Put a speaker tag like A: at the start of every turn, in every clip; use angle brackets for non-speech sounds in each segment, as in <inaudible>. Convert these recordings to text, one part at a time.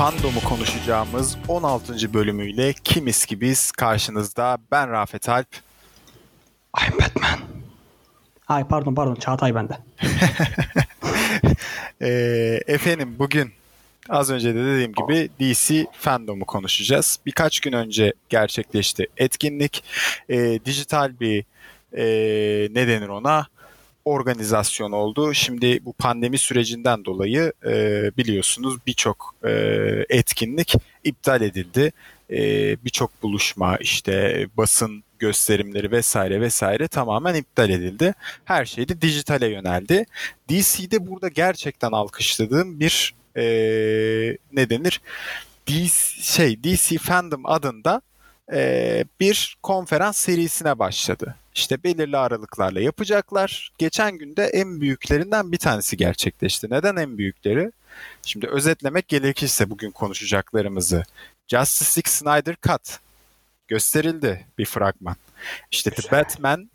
A: Fandomu konuşacağımız 16. bölümüyle Kimiz Gibiz karşınızda. Ben Rafet Alp.
B: I'm Batman.
C: Ay pardon pardon Çağatay bende. <laughs>
A: Ee, efendim bugün az önce de dediğim gibi DC fandomu konuşacağız. Birkaç gün önce gerçekleşti etkinlik. Ee, dijital bir e, ne denir ona organizasyon oldu. Şimdi bu pandemi sürecinden dolayı e, biliyorsunuz birçok e, etkinlik iptal edildi. E, birçok buluşma işte basın gösterimleri vesaire vesaire tamamen iptal edildi. Her şey de dijitale yöneldi. DC'de burada gerçekten alkışladığım bir e, ne denir? DC, şey DC Fandom adında e, bir konferans serisine başladı. İşte belirli aralıklarla yapacaklar. Geçen günde en büyüklerinden bir tanesi gerçekleşti. Neden en büyükleri? Şimdi özetlemek gerekirse bugün konuşacaklarımızı. Justice League Snyder Cut gösterildi bir fragman. İşte The Batman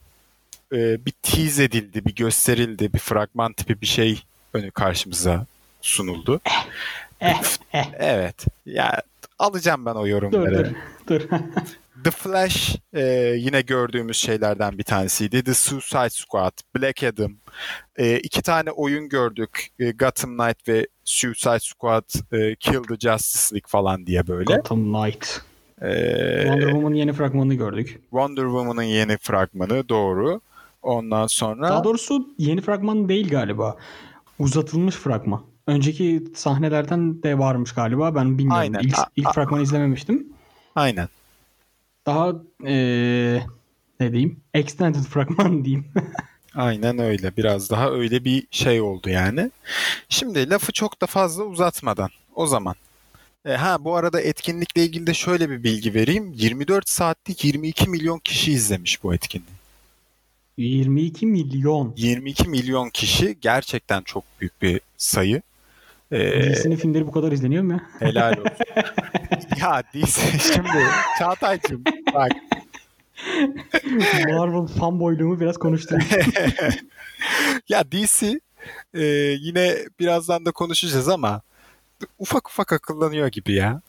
A: e, bir tease edildi, bir gösterildi, bir fragman tipi bir şey önü karşımıza sunuldu.
C: Eh eh
A: Evet. Ya alacağım ben o yorumları.
C: dur dur. <laughs>
A: The Flash e, yine gördüğümüz şeylerden bir tanesiydi. The Suicide Squad, Black Adam. E, iki tane oyun gördük. E, Gotham Knight ve Suicide Squad e, Kill the Justice League falan diye böyle.
C: Gotham Knight.
A: E,
C: Wonder Woman'ın yeni fragmanını gördük.
A: Wonder Woman'ın yeni fragmanı doğru. Ondan sonra
C: Daha doğrusu yeni fragman değil galiba. Uzatılmış fragman. Önceki sahnelerden de varmış galiba. Ben bilmiyorum.
A: Aynen.
C: İlk, ilk fragmanı izlememiştim.
A: aynen.
C: Daha eee ne diyeyim? Extended fragman <laughs> diyeyim.
A: Aynen öyle. Biraz daha öyle bir şey oldu yani. Şimdi lafı çok da fazla uzatmadan o zaman. E, ha bu arada etkinlikle ilgili de şöyle bir bilgi vereyim. 24 saatlik 22 milyon kişi izlemiş bu etkinliği.
C: 22 milyon.
A: 22 milyon kişi gerçekten çok büyük bir sayı. E,
C: DC'nin filmleri bu kadar izleniyor mu ya? <laughs>
A: helal olsun. <laughs> ya DC <laughs> şimdi Çağatay'cığım bak
C: Marvel fanboyluğumu biraz konuşturayım.
A: ya DC e, yine birazdan da konuşacağız ama ufak ufak akıllanıyor gibi ya.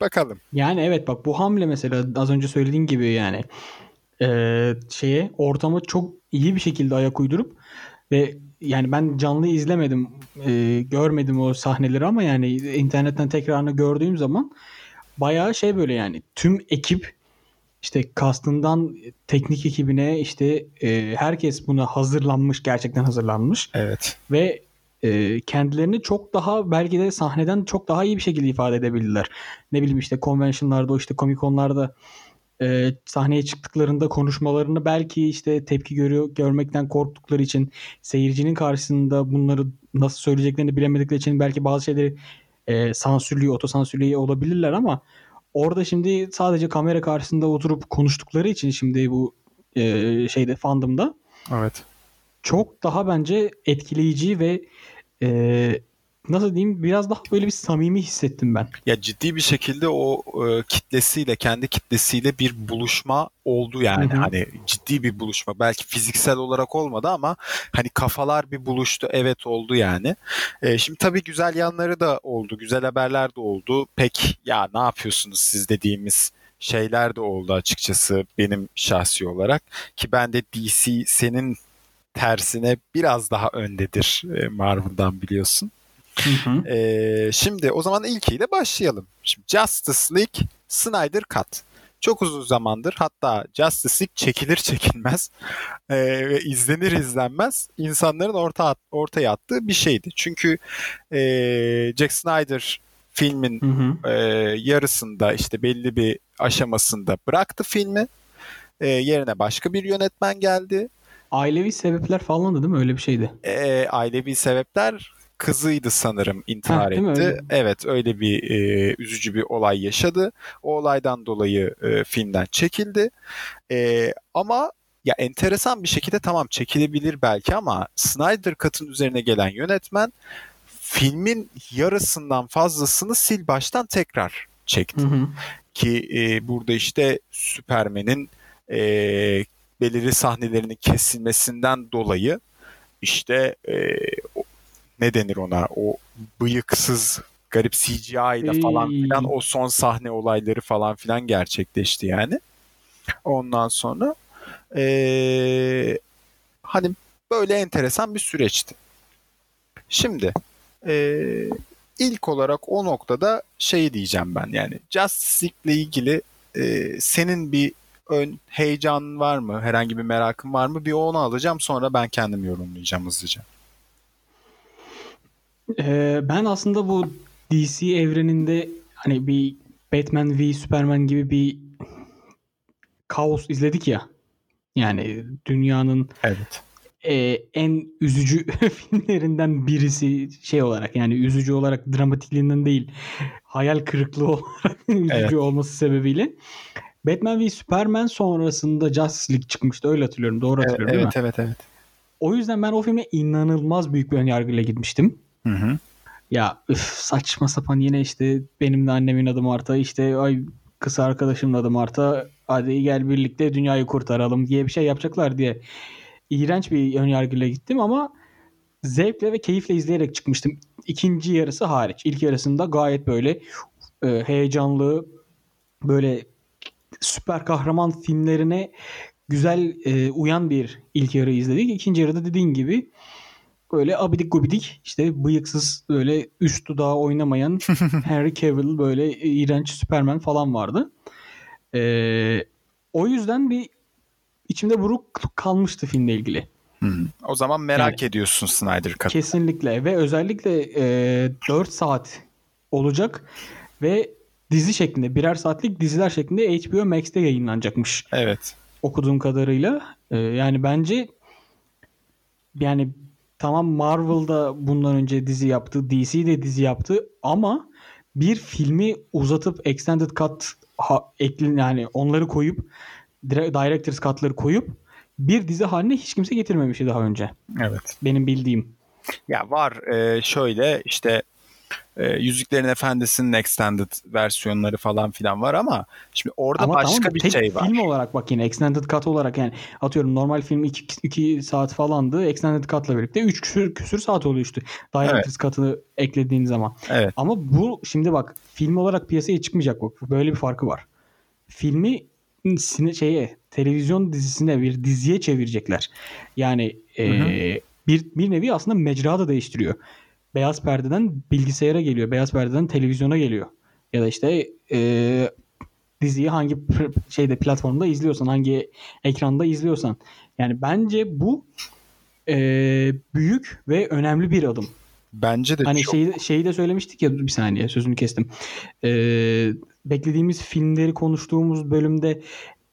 A: Bakalım.
C: Yani evet bak bu hamle mesela az önce söylediğin gibi yani eee, şeye ortama çok iyi bir şekilde ayak uydurup ve yani ben canlı izlemedim eee, görmedim o sahneleri ama yani internetten tekrarını gördüğüm zaman bayağı şey böyle yani tüm ekip işte kastından teknik ekibine işte eee, herkes buna hazırlanmış gerçekten hazırlanmış
A: Evet.
C: ve e, kendilerini çok daha belki de sahneden çok daha iyi bir şekilde ifade edebilirler. Ne bileyim işte konvensiyonlarda o işte komikonlarda e, sahneye çıktıklarında konuşmalarını belki işte tepki görüyor görmekten korktukları için seyircinin karşısında bunları nasıl söyleyeceklerini bilemedikleri için belki bazı şeyleri e, sansürlüyor, otosansürlüyor olabilirler ama orada şimdi sadece kamera karşısında oturup konuştukları için şimdi bu e, şeyde fandomda
A: Evet.
C: çok daha bence etkileyici ve e, nasıl diyeyim biraz daha böyle bir samimi hissettim ben.
A: Ya ciddi bir şekilde o e, kitlesiyle kendi kitlesiyle bir buluşma oldu yani.
C: Hı hı.
A: Hani ciddi bir buluşma. Belki fiziksel olarak olmadı ama hani kafalar bir buluştu. Evet oldu yani. E, şimdi tabii güzel yanları da oldu. Güzel haberler de oldu. Pek ya ne yapıyorsunuz siz dediğimiz şeyler de oldu açıkçası benim şahsi olarak. Ki ben de DC senin tersine biraz daha öndedir e, Marvel'dan biliyorsun. Ee, şimdi o zaman ilkiyle başlayalım. Şimdi Justice League Snyder Cut. Çok uzun zamandır hatta Justice League çekilir çekilmez <laughs> e, ve izlenir izlenmez insanların orta ortaya attığı bir şeydi. Çünkü e, Jack Snyder filmin
C: Hı hı.
A: e, yarısında işte belli bir aşamasında bıraktı filmi. E, yerine başka bir yönetmen geldi.
C: Ailevi sebepler falan da değil mi? Öyle bir şeydi.
A: e, ailevi sebepler kızıydı sanırım intihar
C: mi?
A: etti.
C: Öyle.
A: Evet öyle bir e, üzücü bir olay yaşadı. O olaydan dolayı e, filmden çekildi. E, ama ya enteresan bir şekilde tamam çekilebilir belki ama Snyder Cut'ın üzerine gelen yönetmen filmin yarısından fazlasını sil baştan tekrar çekti
C: Hı hı.
A: ki e, burada işte Superman'in e, belirli sahnelerinin kesilmesinden dolayı işte e, o- ne denir ona o bıyıksız garip CGI'da falan
C: Ey.
A: filan o son sahne olayları falan filan gerçekleşti yani. Ondan sonra ee, hani böyle enteresan bir süreçti. Şimdi ee, ilk olarak o noktada şey diyeceğim ben yani Justice League ile ilgili ee, senin bir ön heyecan var mı? Herhangi bir merakın var mı? Bir onu alacağım sonra ben kendim yorumlayacağım hızlıca.
C: Ee, ben aslında bu DC evreninde hani bir Batman v Superman gibi bir kaos izledik ya. Yani dünyanın
A: Evet.
C: e, en üzücü <laughs> filmlerinden birisi şey olarak yani üzücü olarak dramatikliğinden değil hayal kırıklığı <laughs> olarak üzücü
A: Evet.
C: olması sebebiyle Batman v Superman sonrasında Justice League çıkmıştı öyle hatırlıyorum doğru
A: Evet,
C: hatırlıyorum değil mi?
A: evet, evet, evet.
C: O yüzden ben o filme inanılmaz büyük bir önyargıyla gitmiştim.
A: Hı hı.
C: Ya üf, saçma sapan yine işte benim de annemin adı Marta işte ay kız arkadaşımın adı Marta hadi gel birlikte dünyayı kurtaralım diye bir şey yapacaklar diye iğrenç bir önyargıyla gittim ama zevkle ve keyifle izleyerek çıkmıştım. İkinci yarısı hariç. İlk yarısında gayet böyle e, heyecanlı böyle süper kahraman filmlerine güzel e, uyan bir ilk yarı izledik. İkinci yarıda dediğin gibi böyle abidik gubidik işte bıyıksız böyle üst dudağı oynamayan <laughs> Henry Cavill böyle iğrenç Superman falan vardı. Ee, o yüzden bir içimde buruk kalmıştı filmle ilgili.
A: Hı. O zaman merak ediyorsun Snyder Cut.
C: Kesinlikle ve özellikle e, 4 saat olacak ve dizi şeklinde birer saatlik diziler şeklinde HBO Max'te yayınlanacakmış
A: Evet.
C: okuduğum kadarıyla. Ee, yani bence yani tamam Marvel'da bundan önce dizi yaptı, DC de dizi yaptı ama bir filmi uzatıp extended cut ha, ekli yani onları koyup dire- director's cut'ları koyup bir dizi haline hiç kimse getirmemişti daha önce.
A: Evet.
C: Benim bildiğim.
A: Ya var e, şöyle işte e, Yüzüklerin Efendisi'nin extended versiyonları falan filan var ama şimdi orada
C: Ama
A: başka
C: tamam
A: bir
C: tek
A: şey var.
C: film olarak bak yine extended cut olarak yani atıyorum normal film 2 saat falandı. Extended cut'la birlikte 3 küsür, küsür saat oluyor işte. Director's cut'ı eklediğin zaman.
A: Evet.
C: Ama bu şimdi bak film olarak piyasaya çıkmayacak bak. Böyle bir farkı var. Filmi sine, şeye televizyon dizisine bir diziye çevirecekler. Yani e, bir bir nevi aslında mecra da değiştiriyor. Beyaz perdeden bilgisayara geliyor. Beyaz perdeden televizyona geliyor. Ya da işte e, diziyi hangi şeyde platformda izliyorsan, hangi ekranda izliyorsan. Yani bence bu e, büyük ve önemli bir adım.
A: Bence de
C: Hani
A: çok
C: şeyi, şeyi de söylemiştik ya bir saniye sözünü kestim. Ee, beklediğimiz filmleri konuştuğumuz bölümde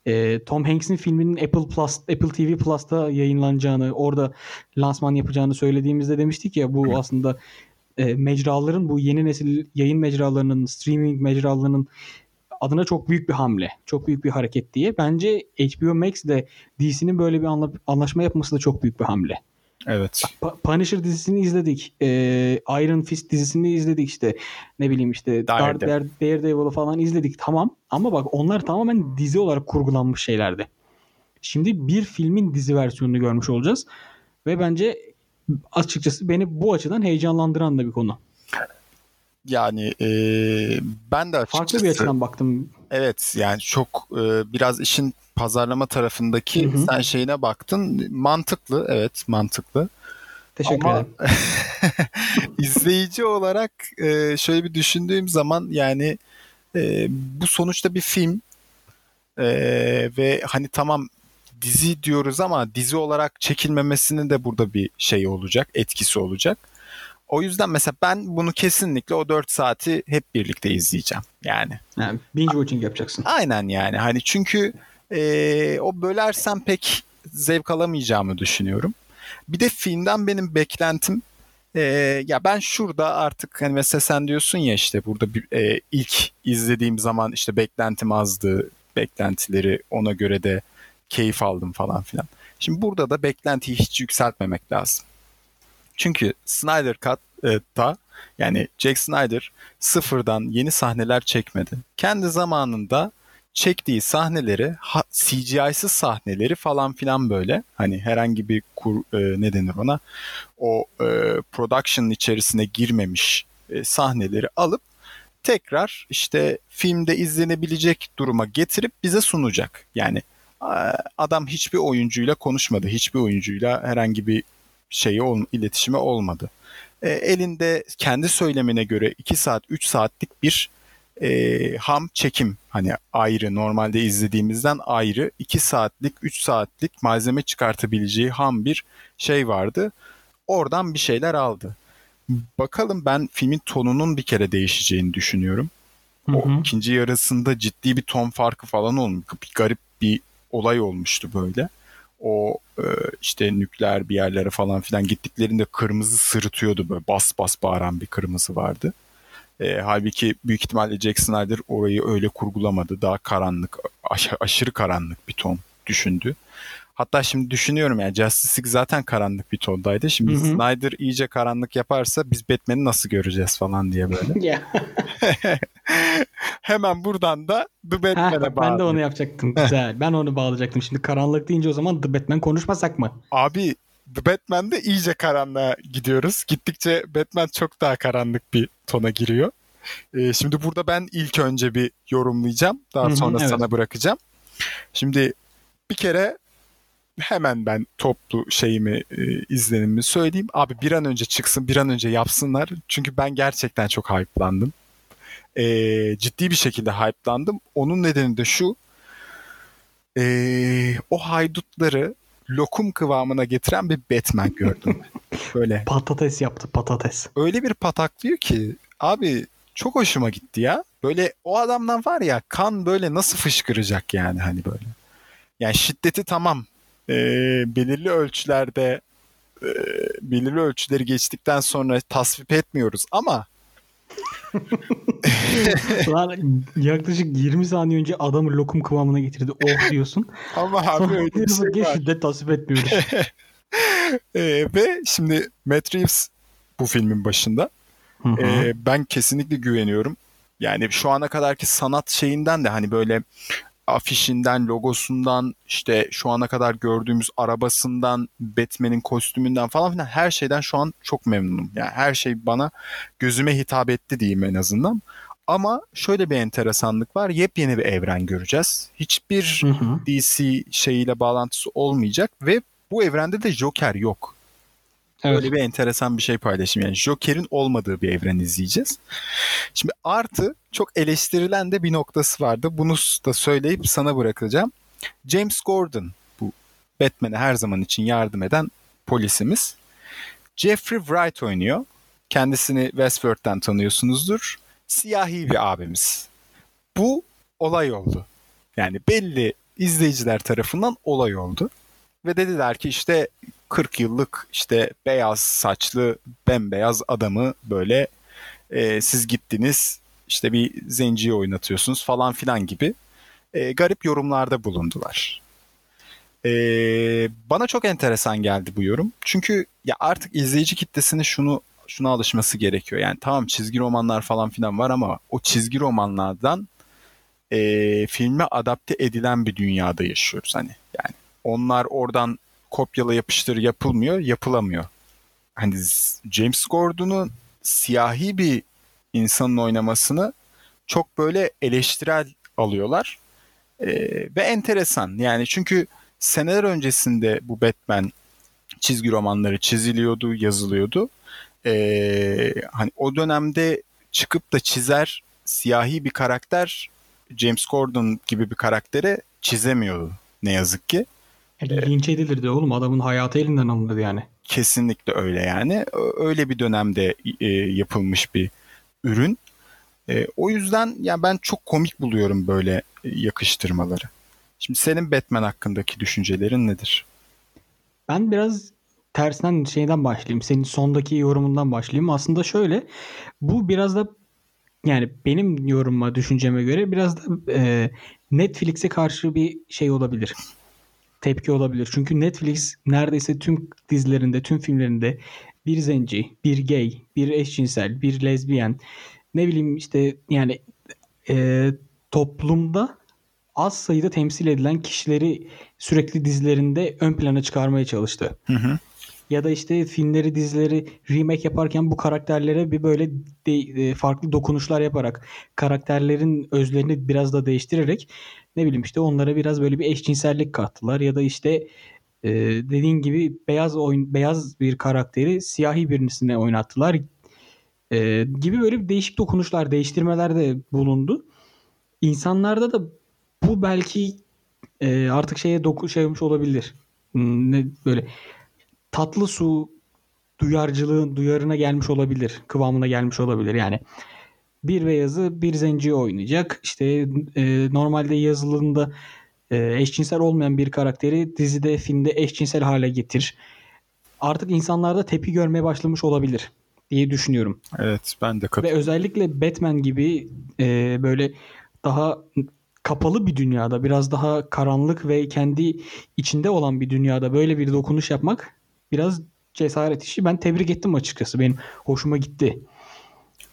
C: e, Tom Hanks'in filminin Apple Plus Apple TV Plus'ta yayınlanacağını, orada lansman yapacağını söylediğimizde demiştik ya bu aslında e, mecraların bu yeni nesil yayın mecralarının, streaming mecralarının adına çok büyük bir hamle, çok büyük bir hareket diye. Bence HBO Max de DC'nin böyle bir anla- anlaşma yapması da çok büyük bir hamle.
A: Evet.
C: Pa- Punisher dizisini izledik. Ee, Iron Fist dizisini izledik işte. Ne bileyim işte Dar-
A: Daredevil.
C: Dare- Daredevil'ı falan izledik. Tamam. Ama bak onlar tamamen dizi olarak kurgulanmış şeylerdi. Şimdi bir filmin dizi versiyonunu görmüş olacağız. Ve bence açıkçası beni bu açıdan heyecanlandıran da bir konu.
A: Yani e, ben de açıkçası
C: Farklı bir açıdan baktım.
A: Evet yani çok e, biraz işin pazarlama tarafındaki
C: Hı hı.
A: sen şeyine baktın mantıklı evet mantıklı.
C: Teşekkür
A: Ama
C: ederim. <laughs>
A: izleyici olarak e, şöyle bir düşündüğüm zaman yani e, bu sonuçta bir film E, ve hani tamam dizi diyoruz ama dizi olarak çekilmemesinin de burada bir şey olacak, etkisi olacak. O yüzden mesela ben bunu kesinlikle o 4 saati hep birlikte izleyeceğim. Yani
C: Yani binge watching yapacaksın.
A: aynen yani hani çünkü e, o bölersem pek zevk alamayacağımı düşünüyorum. Bir de filmden benim beklentim e, ya ben şurada artık hani mesela sen diyorsun ya işte burada bir, e, ilk izlediğim zaman işte beklentim azdı. Beklentileri ona göre de keyif aldım falan filan. Şimdi burada da beklentiyi hiç yükseltmemek lazım. Çünkü Snyder Cut'ta yani Jack Snyder sıfırdan yeni sahneler çekmedi. Kendi zamanında çektiği sahneleri ha- CGI'sız sahneleri falan filan böyle hani herhangi bir kur, e, ne denir ona o e, production'ın içerisine girmemiş e, sahneleri alıp tekrar işte filmde izlenebilecek duruma getirip bize sunacak. Yani adam hiçbir oyuncuyla konuşmadı. Hiçbir oyuncuyla herhangi bir şeyi ol, iletişime olmadı. E, elinde kendi söylemine göre 2 saat 3 saatlik bir e, ham çekim hani ayrı normalde izlediğimizden ayrı 2 saatlik 3 saatlik malzeme çıkartabileceği ham bir şey vardı. Oradan bir şeyler aldı. Bakalım ben filmin tonunun bir kere değişeceğini düşünüyorum.
C: Hı
A: O
C: hı.
A: ikinci yarısında ciddi bir ton farkı falan olmuş. Bir garip bir olay olmuştu böyle. O e, işte nükleer bir yerlere falan filan gittiklerinde kırmızı sırıtıyordu böyle bas bas bağıran bir kırmızı vardı. E, halbuki büyük ihtimalle Jack Snyder orayı öyle kurgulamadı. Daha karanlık, aş- aşırı karanlık bir ton düşündü. Hatta şimdi düşünüyorum yani Justice League zaten karanlık bir tondaydı. Şimdi
C: Hı hı.
A: Snyder iyice karanlık yaparsa biz Batman'i nasıl göreceğiz falan diye böyle. <laughs> <laughs> Hemen buradan da The Batman'e
C: bak ben de
A: bağlı.
C: onu yapacaktım. Güzel. <laughs> Ben onu bağlayacaktım. Şimdi karanlık deyince o zaman The Batman konuşmasak mı?
A: Abi The Batman'de iyice karanlığa gidiyoruz. Gittikçe Batman çok daha karanlık bir tona giriyor. Ee, şimdi burada ben ilk önce bir yorumlayacağım. Daha sonra
C: evet.
A: sana bırakacağım. Şimdi bir kere hemen ben toplu şeyimi e, izlenimimi söyleyeyim. Abi bir an önce çıksın, bir an önce yapsınlar. Çünkü ben gerçekten çok hype'landım. Ee, ciddi bir şekilde hype'landım. Onun nedeni de şu. Ee, o haydutları lokum kıvamına getiren bir Batman gördüm. <laughs> Böyle
C: Patates yaptı patates.
A: öyle bir pataklıyor ki abi çok hoşuma gitti ya. Böyle o adamdan var ya kan böyle nasıl fışkıracak yani hani böyle. Yani şiddeti tamam ee, belirli ölçülerde ee, belirli ölçüleri geçtikten sonra tasvip etmiyoruz ama <laughs>
C: Lan yaklaşık 20 saniye önce adamı lokum kıvamına getirdi. Oh diyorsun. <laughs>
A: ama abi öyle bir şey var.
C: şiddet tasvip etmiyoruz. <laughs>
A: Ee, ve şimdi Matt Reeves bu filmin başında.
C: Hı hı.
A: Ee, ben kesinlikle güveniyorum. Yani şu ana kadarki sanat şeyinden de hani böyle afişinden, logosundan, işte şu ana kadar gördüğümüz arabasından, Batman'in kostümünden falan filan her şeyden şu an çok memnunum. Yani her şey bana gözüme hitap etti diyeyim en azından. Ama şöyle bir enteresanlık var. Yepyeni bir evren göreceğiz. Hiçbir
C: Hı hı.
A: DC şeyiyle bağlantısı olmayacak ve bu evrende de Joker yok.
C: Evet.
A: Böyle bir enteresan bir şey paylaşayım. Yani Joker'in olmadığı bir evren izleyeceğiz. Şimdi artı çok eleştirilen de bir noktası vardı. Bunu da söyleyip sana bırakacağım. James Gordon bu Batman'e her zaman için yardım eden polisimiz. Jeffrey Wright oynuyor. Kendisini Westworld'den tanıyorsunuzdur. Siyahi bir abimiz. Bu olay oldu. Yani belli izleyiciler tarafından olay oldu. Ve dediler ki işte 40 yıllık işte beyaz saçlı bembeyaz adamı böyle e, siz gittiniz işte bir zenciyi oynatıyorsunuz falan filan gibi e, garip yorumlarda bulundular. E, bana çok enteresan geldi bu yorum. Çünkü ya artık izleyici kitlesinin şunu şuna alışması gerekiyor. Yani tamam çizgi romanlar falan filan var ama o çizgi romanlardan e, filme adapte edilen bir dünyada yaşıyoruz hani. Yani onlar oradan kopyala yapıştır yapılmıyor, yapılamıyor. Hani James Gordon'un siyahi bir insanın oynamasını çok böyle eleştirel alıyorlar. Ee, ve enteresan. Yani çünkü seneler öncesinde bu Batman çizgi romanları çiziliyordu, yazılıyordu. Ee, hani o dönemde çıkıp da çizer siyahi bir karakter James Gordon gibi bir karaktere çizemiyordu ne yazık ki.
C: Yani linç edilirdi oğlum. Adamın hayatı elinden alınırdı yani.
A: Kesinlikle öyle yani. Öyle bir dönemde e, yapılmış bir ürün. E, o yüzden ya ben çok komik buluyorum böyle e, yakıştırmaları. Şimdi senin Batman hakkındaki düşüncelerin nedir?
C: Ben biraz tersinden şeyden başlayayım. Senin sondaki yorumundan başlayayım. Aslında şöyle. Bu biraz da yani benim yorumuma, düşünceme göre biraz da e, Netflix'e karşı bir şey olabilir. Tepki olabilir. Çünkü Netflix neredeyse tüm dizilerinde, tüm filmlerinde bir zenci, bir gay, bir eşcinsel, bir lezbiyen, ne bileyim işte yani e, toplumda az sayıda temsil edilen kişileri sürekli dizilerinde ön plana çıkarmaya çalıştı.
A: Hı hı.
C: ya da işte filmleri, dizileri remake yaparken bu karakterlere bir böyle de- e, farklı dokunuşlar yaparak karakterlerin özlerini biraz da değiştirerek ne bileyim işte onlara biraz böyle bir eşcinsellik kattılar ya da işte e, dediğin gibi beyaz oyun beyaz bir karakteri siyahi birisine oynattılar e, gibi böyle bir değişik dokunuşlar, değiştirmeler de bulundu. İnsanlarda da bu belki e, artık şeye doku şey olmuş olabilir. Hmm, Ne böyle tatlı su duyarcılığın duyarına gelmiş olabilir. Kıvamına gelmiş olabilir. Yani bir beyazı bir zenciyi oynayacak. İşte e, normalde yazılımda e, eşcinsel olmayan bir karakteri dizide, filmde eşcinsel hale getir. Artık insanlarda tepki görmeye başlamış olabilir diye düşünüyorum.
A: Evet ben de
C: Ve
A: katılıyorum.
C: özellikle Batman gibi e, böyle daha kapalı bir dünyada, biraz daha karanlık ve kendi içinde olan bir dünyada böyle bir dokunuş yapmak biraz cesaret işi. Ben tebrik ettim açıkçası. Benim hoşuma gitti.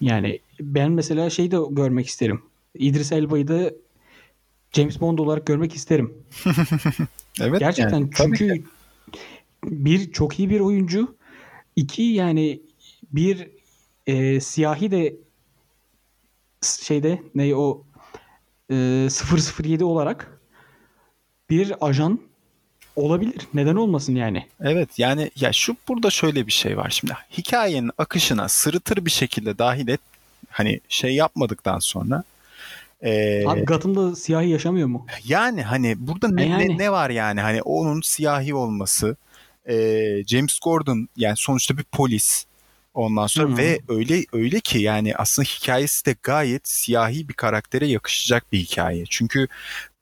C: Yani ben mesela şeyi de görmek isterim. İdris Elba'yı da James Bond olarak görmek isterim. <laughs>
A: Evet
C: Gerçekten
A: yani,
C: çünkü bir çok iyi bir oyuncu. iki yani bir e, siyahi de şeyde ne o e, 007 olarak bir ajan olabilir. Neden olmasın yani?
A: Evet yani ya şu burada şöyle bir şey var şimdi hikayenin akışına sırıtır bir şekilde dahil et hani şey yapmadıktan sonra e,
C: Abi Gotham'da siyahi yaşamıyor mu?
A: yani hani burada ne,
C: yani.
A: ne, ne var yani hani onun siyahi olması e, James Gordon yani sonuçta bir polis ondan sonra
C: Hı.
A: ve öyle öyle ki yani aslında hikayesi de gayet siyahi bir karaktere yakışacak bir hikaye çünkü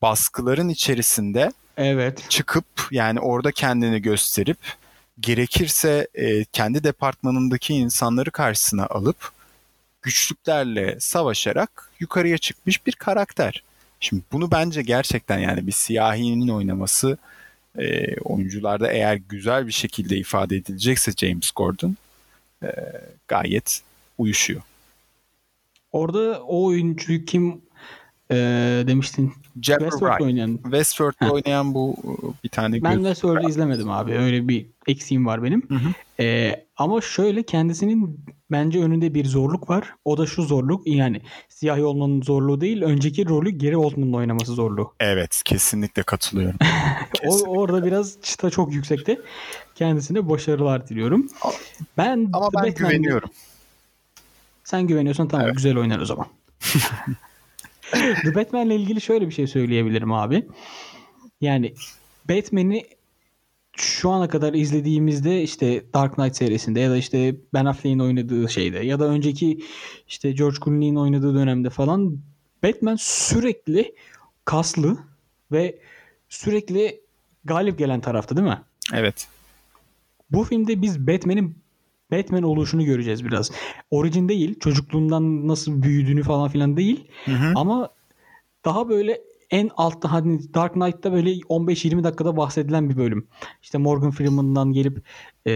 A: baskıların içerisinde
C: Evet.
A: çıkıp yani orada kendini gösterip gerekirse e, kendi departmanındaki insanları karşısına alıp güçlüklerle savaşarak yukarıya çıkmış bir karakter. Şimdi bunu bence gerçekten yani bir siyahinin oynaması e, oyuncularda eğer güzel bir şekilde ifade edilecekse James Gordon e, gayet uyuşuyor.
C: Orada o oyuncuyu kim e, demiştin?
A: Wright.
C: oynayan.
A: Westworld'da oynayan bu e, bir tane
C: Ben Westworld'u izlemedim abi. Öyle bir eksiğim var benim.
A: Hı hı.
C: Ee, ama şöyle kendisinin bence önünde bir zorluk var. O da şu zorluk yani siyahi olmanın zorluğu değil. Önceki rolü Gary Oldman'ın oynaması zorluğu.
A: Evet kesinlikle katılıyorum. <laughs>
C: O,
A: Kesinlikle.
C: orada biraz çıta çok yüksekte. Kendisine başarılar diliyorum. Ben
A: Ama ben
C: Batman'de-
A: güveniyorum.
C: Sen güveniyorsan tamam
A: Evet.
C: güzel oynar o zaman. <laughs> The Batman'le ilgili şöyle bir şey söyleyebilirim abi. Yani Batman'i şu ana kadar izlediğimizde işte Dark Knight serisinde ya da işte Ben Affleck'in oynadığı şeyde ya da önceki işte George Clooney'in oynadığı dönemde falan Batman sürekli kaslı ve sürekli galip gelen tarafta değil mi?
A: Evet.
C: Bu filmde biz Batman'in Batman oluşunu göreceğiz biraz. Origin değil, çocukluğundan nasıl büyüdüğünü falan filan değil.
A: Hı hı.
C: Ama daha böyle en altta hani Dark Knight'ta böyle 15-20 dakikada bahsedilen bir bölüm. İşte Morgan Freeman'dan gelip e,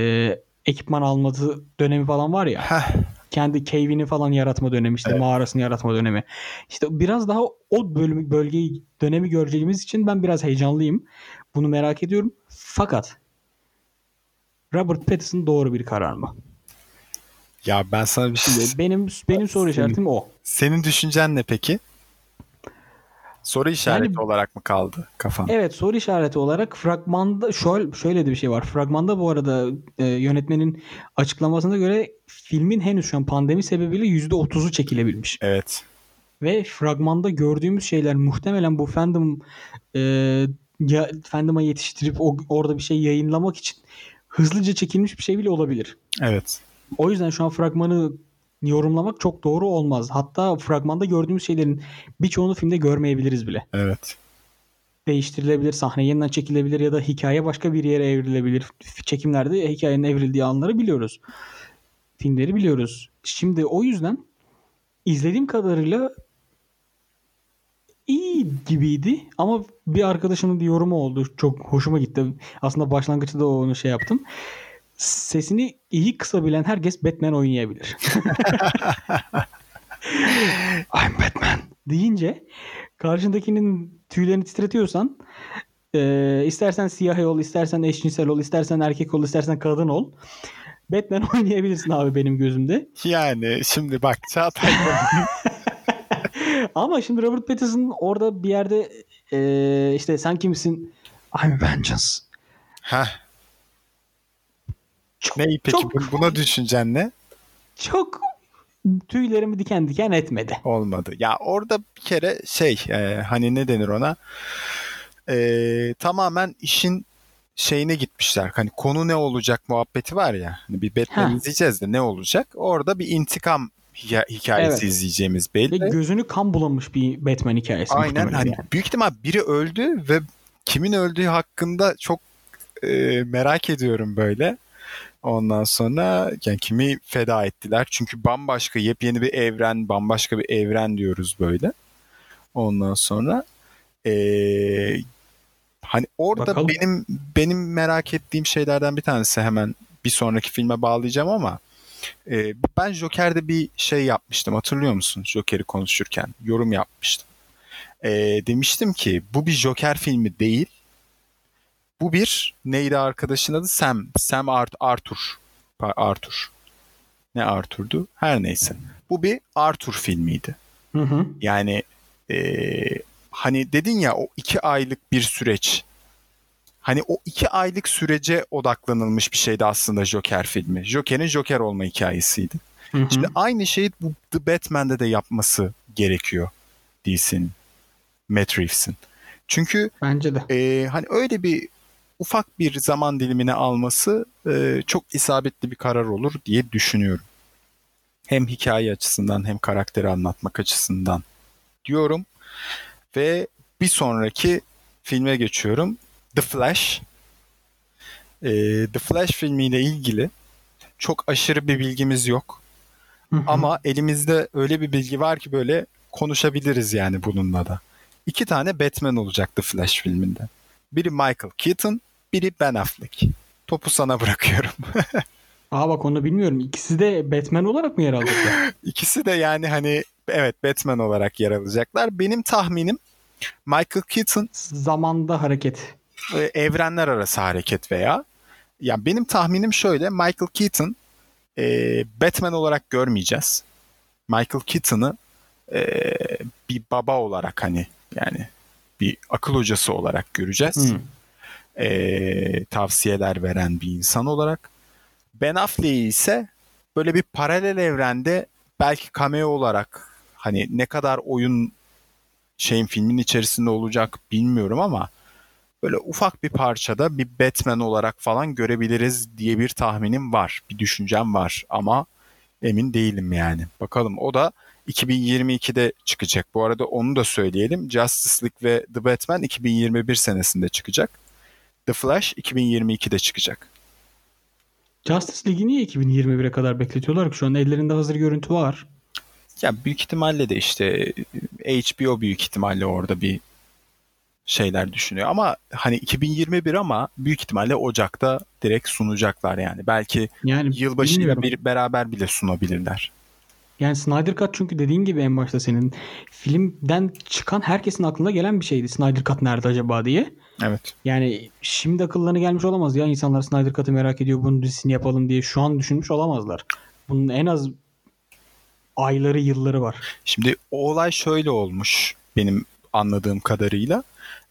C: ekipman alması dönemi falan var ya.
A: Heh,
C: Kendi cave'ini falan yaratma dönemi işte
A: Evet.
C: mağarasını yaratma dönemi. İşte biraz daha o bölümü bölgeyi dönemi göreceğimiz için ben biraz heyecanlıyım. Bunu merak ediyorum. Fakat Robert Pattinson doğru bir karar mı?
A: ya ben sana bir şey
C: benim benim soru işaretim o.
A: Senin düşüncen ne peki? Soru işareti
C: Yani-
A: olarak mı kaldı kafan?
C: Evet soru işareti olarak fragmanda şöyle, şöyle de bir şey var. Fragmanda bu arada e, yönetmenin açıklamasına göre filmin henüz şu an pandemi sebebiyle %30'u çekilebilmiş.
A: Evet.
C: Ve fragmanda gördüğümüz şeyler muhtemelen bu fandom e, ya, fandom'a yetiştirip o, orada bir şey yayınlamak için hızlıca çekilmiş bir şey bile olabilir.
A: Evet.
C: O yüzden şu an fragmanı yorumlamak çok doğru olmaz. Hatta fragmanda gördüğümüz şeylerin birçoğunu filmde görmeyebiliriz bile.
A: Evet.
C: değiştirilebilir, sahne yeniden çekilebilir ya da hikaye başka bir yere evrilebilir. Çekimlerde hikayenin evrildiği anları biliyoruz. Filmleri biliyoruz. Şimdi o yüzden izlediğim kadarıyla iyi gibiydi ama bir arkadaşımın bir yorumu oldu. Çok hoşuma gitti. Aslında başlangıçta da onu şey yaptım. Sesini iyi kısabilen herkes Batman oynayabilir. <laughs>
B: I'm Batman.
C: deyince karşındakinin tüylerini titretiyorsan Ee, istersen siyah ol, istersen eşcinsel ol, istersen erkek ol, istersen kadın ol. Batman oynayabilirsin abi benim gözümde.
A: Yani şimdi bak Çağatay <laughs>
C: Ama şimdi Robert Pattinson orada bir yerde e, işte sen kimsin? I'm vengeance.
A: Heh.
C: Çok,
A: Ne peki
C: çok,
A: bu- buna düşüncen ne?
C: çok tüylerimi diken diken etmedi.
A: Olmadı. Ya orada bir kere şey e, hani ne denir ona? E, tamamen işin şeyine gitmişler. Hani konu ne olacak muhabbeti var ya. Hani bir Batman
C: Ha.
A: izleyeceğiz de ne olacak? Orada bir intikam hikayesi
C: Evet.
A: izleyeceğimiz
C: Ve
A: belli.
C: gözünü kan bulamış bir Batman hikayesi.
A: Aynen hani
C: yani.
A: büyük ihtimal biri öldü ve kimin öldüğü hakkında çok e, merak ediyorum böyle. Ondan sonra yani kimi feda ettiler? Çünkü bambaşka yepyeni bir evren, bambaşka bir evren diyoruz böyle. Ondan sonra e, hani orada
C: Bakalım.
A: benim benim merak ettiğim şeylerden bir tanesi hemen bir sonraki filme bağlayacağım ama e, ben Joker'de bir şey yapmıştım hatırlıyor musun? Joker'i konuşurken yorum yapmıştım. E, demiştim ki bu bir Joker filmi değil. Bu bir neydi arkadaşın adı? Sam. Sam Art Arthur. Arthur. Ne Arthur'du? Her neyse. Bu bir Arthur filmiydi.
C: Hı hı.
A: Yani e, hani dedin ya o iki aylık bir süreç. Hani o iki aylık sürece odaklanılmış bir şeydi aslında Joker filmi. Joker'in Joker olma hikayesiydi.
C: Hı hı.
A: Şimdi aynı şeyi bu The Batman'de de yapması gerekiyor DC'nin. Matt Reeves'in. Çünkü
C: Bence de.
A: e, hani öyle bir ufak bir zaman dilimini alması e, çok isabetli bir karar olur diye düşünüyorum. Hem hikaye açısından hem karakteri anlatmak açısından diyorum. Ve bir sonraki filme geçiyorum. The Flash. E, The Flash filmiyle ilgili çok aşırı bir bilgimiz yok.
C: Hı hı.
A: Ama elimizde öyle bir bilgi var ki böyle konuşabiliriz yani bununla da. İki tane Batman olacak The Flash filminde. Biri Michael Keaton, biri Ben Affleck. Topu sana bırakıyorum. <laughs>
C: Aa bak onu bilmiyorum. İkisi de Batman olarak mı yer alacaklar? <laughs>
A: İkisi de yani hani evet Batman olarak yer alacaklar. Benim tahminim Michael Keaton
C: Zamanda hareket.
A: evrenler arası hareket veya ya benim tahminim şöyle Michael Keaton e, Batman olarak görmeyeceğiz. Michael Keaton'ı e, bir baba olarak hani yani bir akıl hocası olarak göreceğiz.
C: Hı.
A: E, tavsiyeler veren bir insan olarak. Ben Affleck'i ise böyle bir paralel evrende belki cameo olarak hani ne kadar oyun şeyin filmin içerisinde olacak bilmiyorum ama böyle ufak bir parçada bir Batman olarak falan görebiliriz diye bir tahminim var. Bir düşüncem var ama emin değilim yani. Bakalım o da 2022'de çıkacak. Bu arada onu da söyleyelim. Justice League ve The Batman 2021 senesinde çıkacak. The Flash 2022'de çıkacak.
C: Justice League'i niye 2021'e kadar bekletiyorlar ki? Şu an ellerinde hazır görüntü var.
A: Ya büyük ihtimalle de işte HBO büyük ihtimalle orada bir şeyler düşünüyor. Ama hani 2021 ama büyük ihtimalle Ocak'ta direkt sunacaklar yani. Belki
C: Yani
A: yılbaşıyla bir beraber bile sunabilirler.
C: Yani Snyder Cut çünkü dediğin gibi en başta senin filmden çıkan herkesin aklına gelen bir şeydi. Snyder Cut nerede acaba diye.
A: Evet.
C: Yani şimdi akıllarına gelmiş olamaz ya insanlar Snyder Cut'ı merak ediyor bunun dizisini yapalım diye şu an düşünmüş olamazlar. Bunun en az ayları yılları var.
A: Şimdi o olay şöyle olmuş benim anladığım kadarıyla.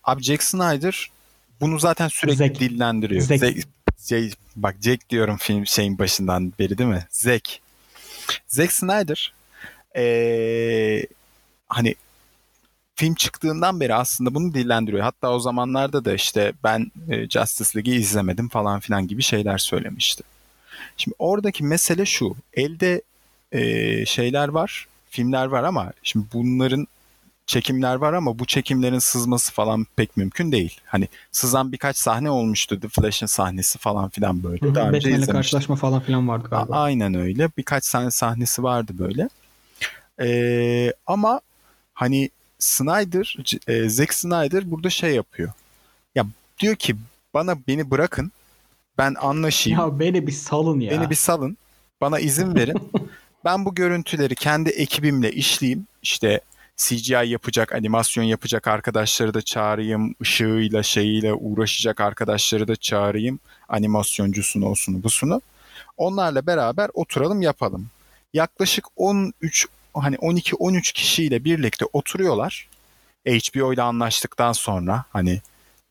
A: Abi Jack Snyder bunu zaten sürekli
C: Zack.
A: dillendiriyor.
C: Zack.
A: Zack- şey, bak Jack diyorum film şeyin başından beri değil mi? Zack. Zack Snyder ee, hani film çıktığından beri aslında bunu dillendiriyor. Hatta o zamanlarda da işte ben e, Justice League'i izlemedim falan filan gibi şeyler söylemişti. Şimdi oradaki mesele şu. Elde e, şeyler var, filmler var ama şimdi bunların çekimler var ama bu çekimlerin sızması falan pek mümkün değil. Hani sızan birkaç sahne olmuştu. The Flash'ın sahnesi falan filan böyle. Daha önce
C: Batman'le
A: izlemiştim.
C: karşılaşma falan filan vardı
A: A-
C: galiba.
A: Aynen öyle. Birkaç tane sahnesi vardı böyle. Ee, ama hani Snyder, e, Zack Snyder burada şey yapıyor. Ya diyor ki bana beni bırakın. Ben anlaşayım.
C: Ya beni bir salın ya.
A: Beni bir salın. Bana izin verin. <laughs> ben bu görüntüleri kendi ekibimle işleyeyim. İşte CGI yapacak, animasyon yapacak arkadaşları da çağırayım. ışığıyla şeyiyle uğraşacak arkadaşları da çağırayım. Animasyoncusunu olsun busunu. Onlarla beraber oturalım yapalım. Yaklaşık 13 hani 12-13 kişiyle birlikte oturuyorlar. HBO ile anlaştıktan sonra hani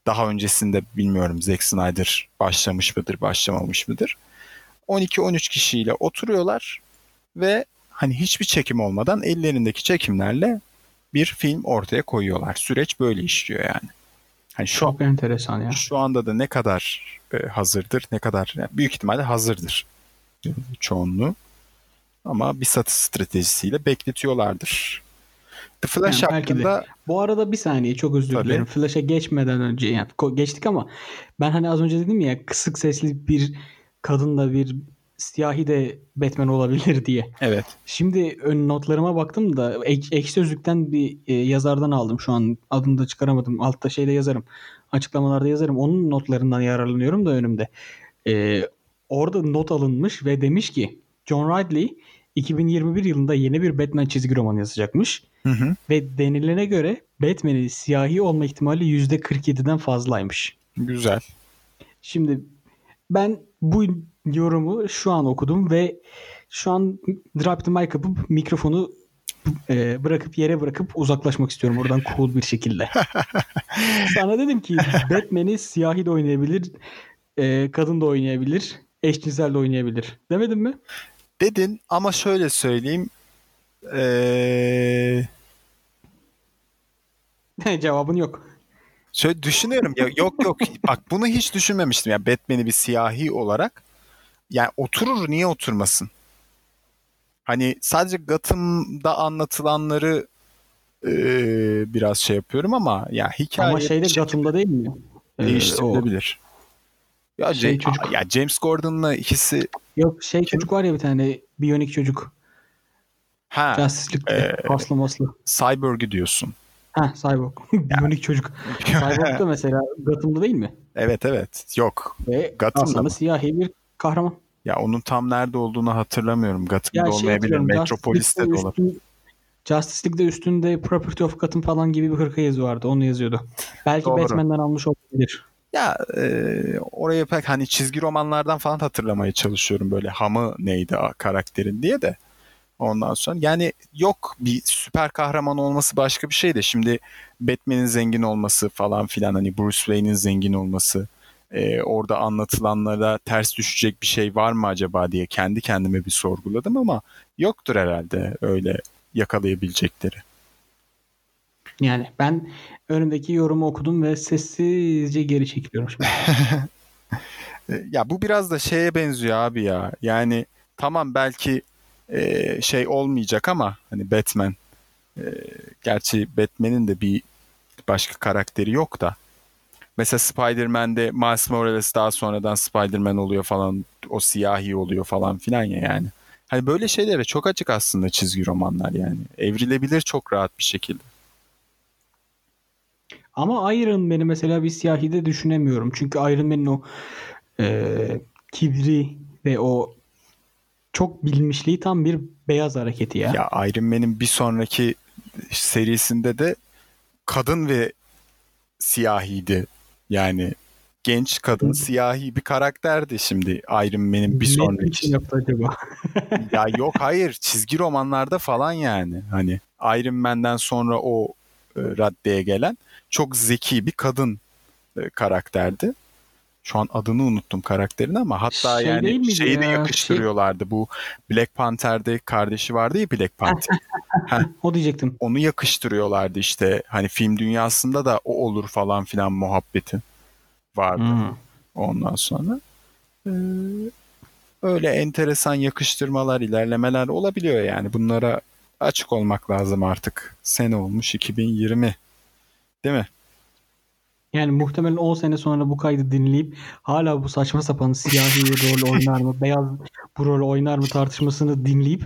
A: daha öncesinde bilmiyorum Zack Snyder başlamış mıdır, başlamamış mıdır? 12-13 kişiyle oturuyorlar ve hani hiçbir çekim olmadan ellerindeki çekimlerle bir film ortaya koyuyorlar. Süreç böyle işliyor yani. Hani şu
C: Çok enteresan ya.
A: şu anda da ne kadar e, hazırdır, ne kadar yani büyük ihtimalle hazırdır çoğunluğu. Ama bir satış stratejisiyle bekletiyorlardır. The Flash
C: Yani belki de.
A: hakkında
C: Bu arada bir saniye çok özür
A: Tabii.
C: dilerim. Flash'a geçmeden önce yani geçtik ama ben hani az önce dedim ya kısık sesli bir kadınla bir siyahi de Batman olabilir <laughs> diye.
A: evet
C: Şimdi ön notlarıma baktım da ek, ekşi sözlükten bir e, yazardan aldım şu an adını da çıkaramadım. Altta şeyle yazarım. Açıklamalarda yazarım. Onun notlarından yararlanıyorum da önümde. E, orada not alınmış ve demiş ki John Ridley 2021 yılında yeni bir Batman çizgi romanı yazacakmış.
A: Hı hı.
C: Ve denilene göre Batman'in siyahi olma ihtimali %47'den fazlaymış.
A: Güzel.
C: Şimdi ben bu yorumu şu an okudum ve şu an drop the mic yapıp mikrofonu e, bırakıp yere bırakıp uzaklaşmak istiyorum oradan cool bir şekilde. <laughs> Sana dedim ki Batman'i siyahi de oynayabilir, e, kadın da oynayabilir, eşcinsel de oynayabilir. Demedim mi?
A: Dedin ama şöyle söyleyeyim. Ee, <laughs>
C: Cevabın yok.
A: şöyle düşünüyorum ya yok yok bak bunu hiç düşünmemiştim ya Batman'i bir siyahi olarak. Yani oturur niye oturmasın? Hani sadece Gotham'da anlatılanları ee, biraz şey yapıyorum ama ya hikaye
C: Ama şeyde
A: şekilde
C: Gotham'da değil mi? Ee,
A: değiştirilebilir. Ya,
C: Şey
A: Ce-
C: çocuk.
A: ya James Gordon'la ikisi
C: Yok şey çocuk var ya bir tane biyonik çocuk.
A: ha
C: Justice League'de. Paslı maslı.
A: Cyborg'u diyorsun.
C: Ha Cyborg. <laughs> biyonik çocuk. Cyborg da mesela Gotham'da değil mi?
A: evet evet yok.
C: Ve
A: Gotham'da mı?
C: siyahi bir kahraman.
A: Ya onun tam nerede olduğunu hatırlamıyorum. Gotham'da
C: Ya şey
A: olmayabilir. Metropolis'te de olabilir.
C: Justice League'de üstünde Property of Gotham falan gibi bir hırka yazı vardı. Onu yazıyordu. Belki
A: Doğru.
C: Batman'den almış olabilir.
A: Ya e, oraya pek hani çizgi romanlardan falan hatırlamaya çalışıyorum böyle hamı neydi karakterin diye de. Ondan sonra yani yok bir süper kahraman olması başka bir şey de şimdi Batman'in zengin olması falan filan hani Bruce Wayne'in zengin olması e, orada anlatılanlara ters düşecek bir şey var mı acaba diye kendi kendime bir sorguladım ama yoktur herhalde öyle yakalayabilecekleri.
C: Yani ben önümdeki yorumu okudum ve sessizce geri çekiliyorum şimdi. <laughs>
A: E, Ya bu biraz da şeye benziyor abi ya. Yani tamam belki e, şey olmayacak ama hani Batman e, gerçi Batman'in de bir başka karakteri yok da. Mesela Spider-Man'de Miles Morales daha sonradan Spider-Man oluyor falan. O siyahi oluyor falan filan ya yani. Hani böyle şeylere çok açık aslında çizgi romanlar yani. Evrilebilir çok rahat bir şekilde.
C: Ama Iron Man'i mesela bir siyahide düşünemiyorum. Çünkü Iron Man'in o e, kibri ve o çok bilinmişliği tam bir beyaz hareketi ya.
A: Ya Iron Man'in bir sonraki serisinde de kadın ve siyahiydi. Yani genç kadın siyahi bir karakterdi şimdi Iron Man'in bir
C: Ne için
A: sonraki.
C: yaptı acaba? <laughs>
A: ya yok hayır çizgi romanlarda falan yani. Hani Iron Man'den sonra o e, raddeye gelen çok zeki bir kadın e, karakterdi. Şu an adını unuttum karakterin ama hatta
C: Şey
A: yani şeyi de
C: ya?
A: yakıştırıyorlardı. Bu Black Panther'de kardeşi vardı ya Black Panther. <laughs>
C: O diyecektim.
A: onu yakıştırıyorlardı işte. Hani film dünyasında da o olur falan filan muhabbeti vardı
C: Hmm.
A: ondan sonra. Ee, öyle enteresan yakıştırmalar, ilerlemeler olabiliyor yani. Bunlara açık olmak lazım artık. Sene olmuş 2020. Değil mi?
C: Yani muhtemelen 10 sene sonra bu kaydı dinleyip hala bu saçma sapan siyahi <laughs> rol oynar mı, beyaz bu rol oynar mı tartışmasını dinleyip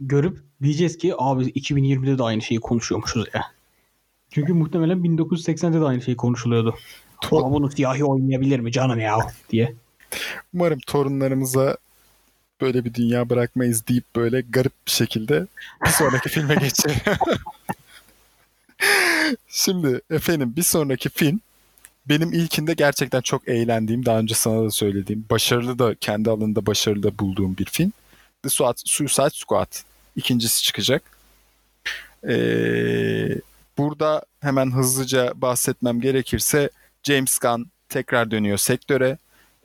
C: görüp diyeceğiz ki abi 2020'de de aynı şeyi konuşuyormuşuz ya. Çünkü muhtemelen 1980'de de aynı şey konuşuluyordu. Ama bunu siyahi oynayabilir mi canım ya diye.
A: Umarım torunlarımıza böyle bir dünya bırakmayız deyip böyle garip bir şekilde bir sonraki filme <laughs> geçelim. Şimdi efendim bir sonraki film benim ilkinde gerçekten çok eğlendiğim, daha önce sana da söylediğim, başarılı da kendi alanında başarılı da bulduğum bir film. The Suicide Squad. İkincisi çıkacak. Ee, burada hemen hızlıca bahsetmem gerekirse James Gunn tekrar dönüyor sektöre.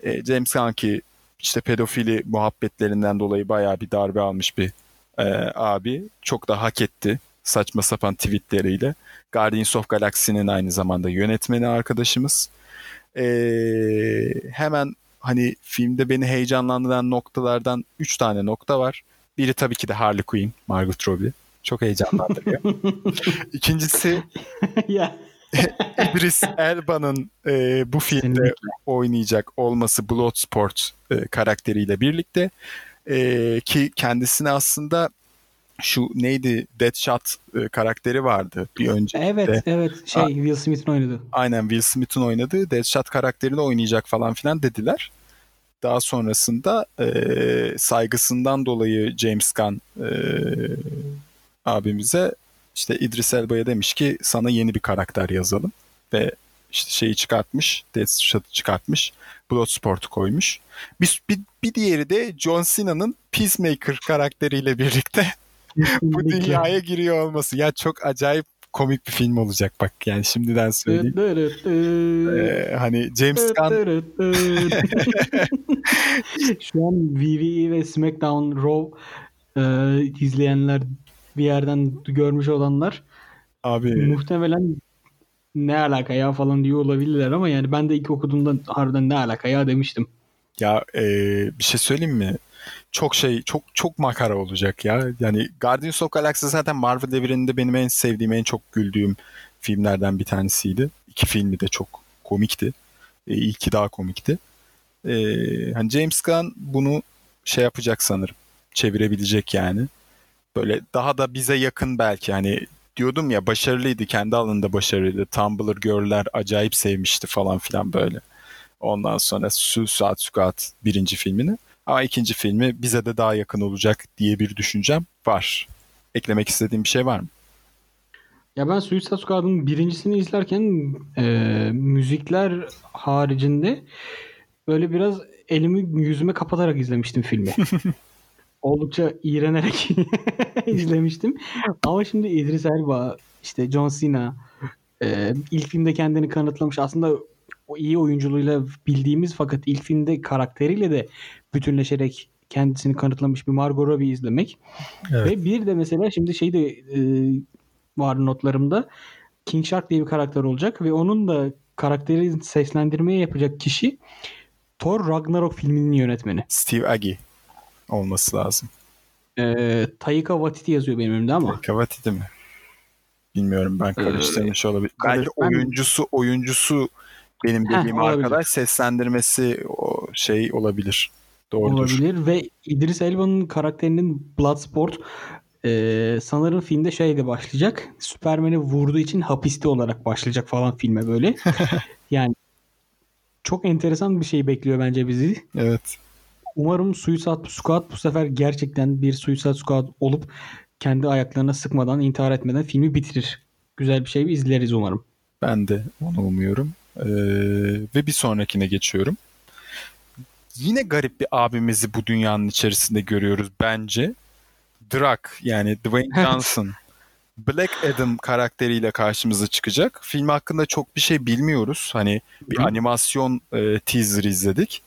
A: Ee, James Gunn ki işte pedofili muhabbetlerinden dolayı bayağı bir darbe almış bir e, abi. Çok da hak etti saçma sapan tweetleriyle. Guardians of Galaxy'nin aynı zamanda yönetmeni arkadaşımız. Ee, hemen hani filmde beni heyecanlandıran noktalardan 3 tane nokta var. Biri tabii ki de Harley Quinn, Margot Robbie. Çok heyecanlandırıyor. <laughs> İkincisi <laughs>
C: ya <laughs>
A: İdris Elba'nın e, bu filmde
C: kesinlikle.
A: oynayacak olması Bloodsport e, karakteriyle birlikte e, ki kendisine aslında şu neydi Deadshot e, karakteri vardı bir önce.
C: Evet evet şey. Will Smith'in oynadı.
A: Aynen Will Smith'in oynadığı Deadshot karakterini oynayacak falan filan dediler. Daha sonrasında e, saygısından dolayı James Gunn e, abimize işte İdris Elba'ya demiş ki sana yeni bir karakter yazalım ve işte şeyi çıkartmış, Deadshot'ı çıkartmış, Bloodsport'u koymuş. Bir, bir, bir diğeri de John Cena'nın Peacemaker karakteriyle birlikte <laughs> bu dünyaya giriyor olması. Ya çok acayip komik bir film olacak bak yani şimdiden söyleyeyim. Ee, hani James Gunn <laughs>
C: Şu an WWE ve SmackDown Raw e, izleyenler bir yerden görmüş olanlar
A: abi
C: muhtemelen ne alaka ya falan diyor olabilirler ama yani ben de ilk okuduğumda harbiden ne alaka ya demiştim.
A: ya e, bir şey söyleyeyim mi? Çok şey çok çok makara olacak ya. Yani Guardians of Galaxy zaten Marvel evreninde benim en sevdiğim en çok güldüğüm filmlerden bir tanesiydi. İki filmi de çok komikti. E, ilki daha komikti. E, hani James Gunn bunu şey yapacak sanırım. Çevirebilecek yani. Böyle daha da bize yakın belki hani diyordum ya başarılıydı kendi alanında başarılıydı. Tumblr Girl'ler acayip sevmişti falan filan böyle. Ondan sonra Suicide Squad birinci filmini. Ama ikinci filmi bize de daha yakın olacak diye bir düşüncem var. Eklemek istediğim bir şey var mı?
C: Ya ben Suicide Squad'ın birincisini izlerken e, müzikler haricinde böyle biraz elimi yüzüme kapatarak izlemiştim filmi. <laughs> Oldukça iğrenerek <laughs> izlemiştim. Ama şimdi İdris Elba, işte John Cena e, ilk filmde kendini kanıtlamış. Aslında o iyi oyunculuğuyla bildiğimiz fakat ilk filmde karakteriyle de bütünleşerek kendisini kanıtlamış bir Margot Robbie izlemek.
A: Evet.
C: Ve bir de mesela şimdi şey de e, var notlarımda. King Shark diye bir karakter olacak ve onun da karakterin seslendirmeye yapacak kişi Thor Ragnarok filminin yönetmeni.
A: Steve Agee olması lazım.
C: E, Taika Waititi yazıyor benim önümde ama.
A: Kavati mi? Bilmiyorum ben karıştırmış olabilir. Belki
C: karıştırma-
A: oyuncusu oyuncusu benim
C: Heh,
A: dediğim
C: olabilir.
A: arkadaş seslendirmesi o şey olabilir. Doğrudur.
C: olabilir ve İdris Elba'nın karakterinin Bloodsport e, sanırım filmde şeyle başlayacak. Superman'i vurduğu için hapiste olarak başlayacak falan filme böyle. <laughs> yani çok enteresan bir şey bekliyor bence bizi.
A: Evet.
C: Umarım Suicide Squad bu sefer gerçekten bir Suicide Squad olup kendi ayaklarına sıkmadan, intihar etmeden filmi bitirir. Güzel bir şey izleriz umarım.
A: Ben de onu umuyorum. Ee, ve bir sonrakine geçiyorum. Yine garip bir abimizi bu dünyanın içerisinde görüyoruz bence. Drak yani Dwayne. Johnson. Black Adam karakteriyle karşımıza çıkacak. Film hakkında çok bir şey bilmiyoruz. Hani bir
C: Hı.
A: animasyon e, teaser izledik.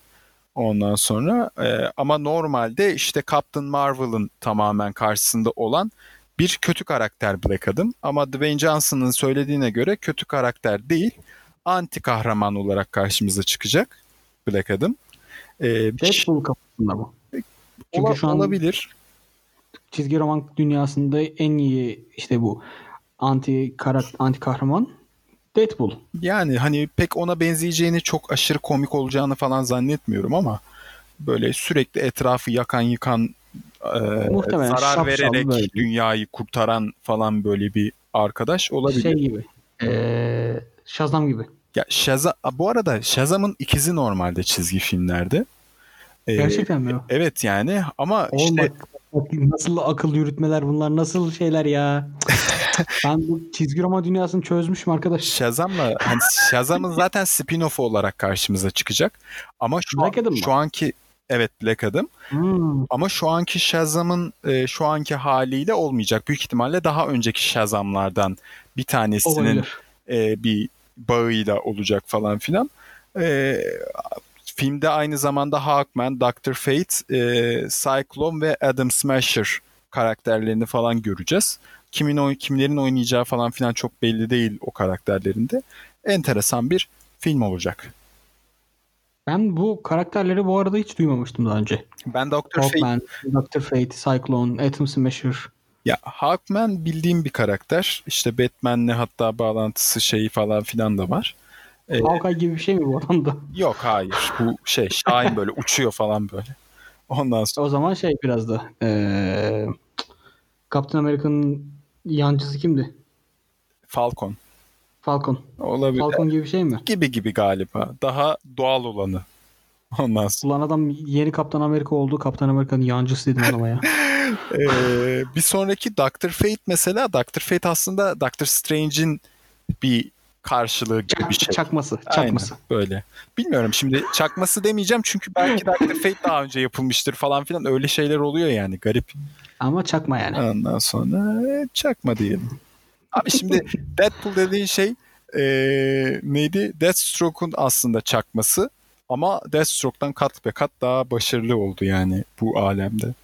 A: Ondan sonra e, ama normalde işte Captain Marvel'ın tamamen karşısında olan bir kötü karakter Black Adam. Ama Dwayne Johnson'ın söylediğine göre kötü karakter değil, anti kahraman olarak karşımıza çıkacak Black Adam. E, şey-
C: Deadpool kafasında bu. Çünkü
A: ola-
C: şu an
A: olabilir.
C: çizgi roman dünyasında en iyi işte bu anti karak anti kahraman Deadpool.
A: Yani hani pek ona benzeyeceğini çok aşırı komik olacağını falan zannetmiyorum ama böyle sürekli etrafı yakan yıkan e,
C: Muhtemelen
A: zarar vererek
C: böyle.
A: dünyayı kurtaran falan böyle bir arkadaş olabilir.
C: Şey gibi. Ee, Shazam gibi.
A: Ya Shazam, bu arada Shazam'ın ikizi normalde çizgi filmlerde. Ee,
C: Gerçekten mi?
A: Evet yani ama
C: Oğlum
A: işte
C: nasıl akıl yürütmeler bunlar nasıl şeyler ya. <laughs> ben bu çizgi roman dünyasını çözmüşüm arkadaş.
A: Shazam'la hani Shazam'ın zaten spin-off olarak karşımıza çıkacak. Ama şu,
C: Black
A: an- şu anki evet Black Adam
C: Hmm.
A: ama şu anki Shazam'ın e, şu anki haliyle olmayacak. Büyük ihtimalle daha önceki Shazam'lardan bir tanesinin
C: Olabilir.
A: E, bir bağıyla olacak falan filan. E, filmde aynı zamanda Hawkman, Dr. Fate, e, Cyclone ve Adam Smasher karakterlerini falan göreceğiz. Kimin oy- kimlerin oynayacağı falan filan çok belli değil o karakterlerinde. Enteresan bir film olacak.
C: Ben bu karakterleri bu arada hiç duymamıştım daha önce.
A: Ben Dr. Fate
C: Hawkman, Dr. Fate, Cyclone, Atom Smasher.
A: Ya Hawkman bildiğim bir karakter. İşte Batman'le hatta bağlantısı şeyi falan filan da var. E,
C: Hawkeye gibi bir şey mi bu adam da?
A: yok hayır. Bu şey Şahin böyle uçuyor falan böyle. Ondan sonra
C: O zaman şey biraz da eee Captain America'nın yancısı kimdi?
A: Falcon
C: Falcon.
A: olabilir.
C: Falcon gibi bir şey mi?
A: gibi gibi galiba. Daha doğal olanı. Ondan sonra.
C: Ulan adam yeni Kaptan Amerika oldu. Kaptan Amerika'nın yancısı dedim adama ya. <laughs>
A: Ee, bir sonraki Doctor Fate mesela Doctor Fate aslında Doctor Strange'in bir karşılığı gibi bir şey.
C: Çakması.
A: Aynen,
C: Çakması.
A: böyle. Bilmiyorum şimdi çakması demeyeceğim çünkü belki Doctor Fate daha önce yapılmıştır falan filan öyle şeyler oluyor yani garip.
C: Ama çakma yani.
A: Ondan sonra e, çakma diyelim. Abi şimdi <laughs> Deadpool dediğin şey e, neydi? Deathstroke'un aslında çakması ama Deathstroke'dan kat be kat daha başarılı oldu yani bu alemde.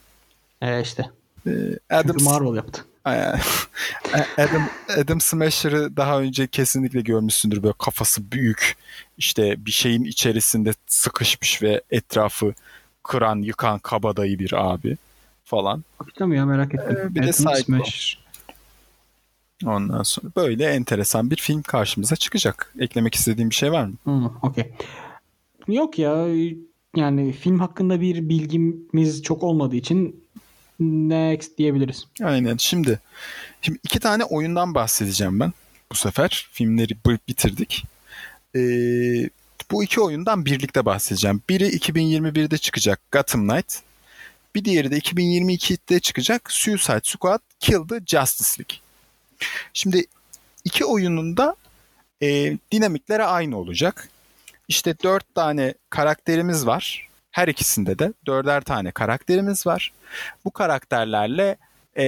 C: Ee, işte.
A: E, Adam,
C: Çünkü Marvel yaptı. <laughs>
A: Adam, Adam Smasher'ı daha önce kesinlikle görmüşsündür. Böyle kafası büyük. işte bir şeyin içerisinde sıkışmış ve etrafı kıran, yıkan kabadayı bir abi falan.
C: Bakacağım ya merak ettim.
A: Ee, bir de
C: Atom
A: Cyclone.
C: Smash.
A: Ondan sonra böyle enteresan bir film karşımıza çıkacak. Eklemek istediğim bir şey var mı?
C: Hmm, okey. Yok ya yani film hakkında bir bilgimiz çok olmadığı için next diyebiliriz.
A: Aynen. Şimdi şimdi iki tane oyundan bahsedeceğim ben bu sefer. Filmleri bitirdik. Ee, bu iki oyundan birlikte bahsedeceğim. Biri 2021'de çıkacak Gotham Knight. Bir diğeri de 2022'de çıkacak Suicide Squad Kill the Justice League. Şimdi iki oyunun da e, dinamikleri aynı olacak. İşte dört tane karakterimiz var. Her ikisinde de dörder tane karakterimiz var. Bu karakterlerle e,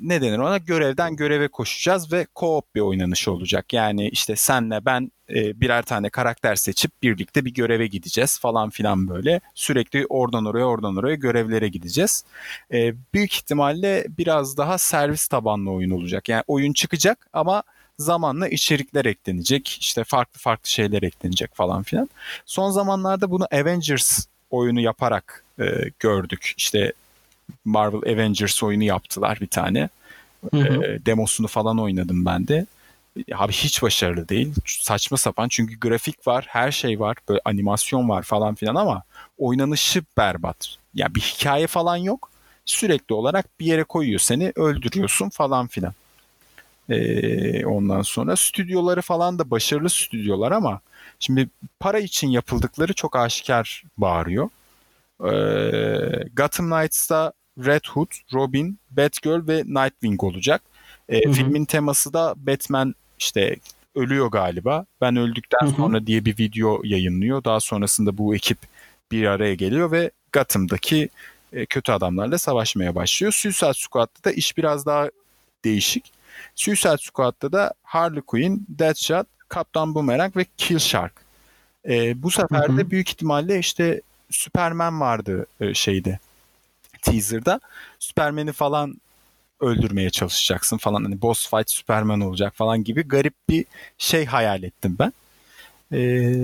A: ne denir ona görevden göreve koşacağız ve co-op bir oynanış olacak. Yani işte senle ben e, birer tane karakter seçip birlikte bir göreve gideceğiz falan filan böyle. Sürekli oradan oraya oradan oraya görevlere gideceğiz. E, büyük ihtimalle biraz daha servis tabanlı oyun olacak. Yani oyun çıkacak ama zamanla içerikler eklenecek. işte farklı farklı şeyler eklenecek falan filan. Son zamanlarda bunu Avengers oyunu yaparak e, gördük. İşte Marvel Avengers oyunu yaptılar bir tane.
C: Hı hı.
A: E, demosunu falan oynadım ben de. Abi hiç başarılı değil. Saçma sapan çünkü grafik var, her şey var, böyle animasyon var falan filan ama oynanışı berbat. Ya bir hikaye falan yok. Sürekli olarak bir yere koyuyor seni, öldürüyorsun falan filan. Ee, ondan sonra stüdyoları falan da başarılı stüdyolar ama şimdi para için yapıldıkları çok aşikar bağırıyor. Ee, Gotham Knights'ta Red Hood, Robin, Batgirl ve Nightwing olacak.
C: Hı.
A: filmin teması da Batman işte ölüyor galiba. Ben öldükten
C: Hı hı.
A: sonra diye bir video yayınlıyor. Daha sonrasında bu ekip bir araya geliyor ve Gotham'daki e, kötü adamlarla savaşmaya başlıyor. Suicide Squad'da da iş biraz daha değişik. Suicide Squad'da da Harley Quinn, Deadshot, Kaptan Boomerang ve Killshark. E, bu sefer
C: Hı hı.
A: de büyük ihtimalle işte Superman vardı e, şeyde teaser'da. Superman'i falan öldürmeye çalışacaksın falan. Hani boss fight Superman olacak falan gibi garip bir şey hayal ettim ben. E,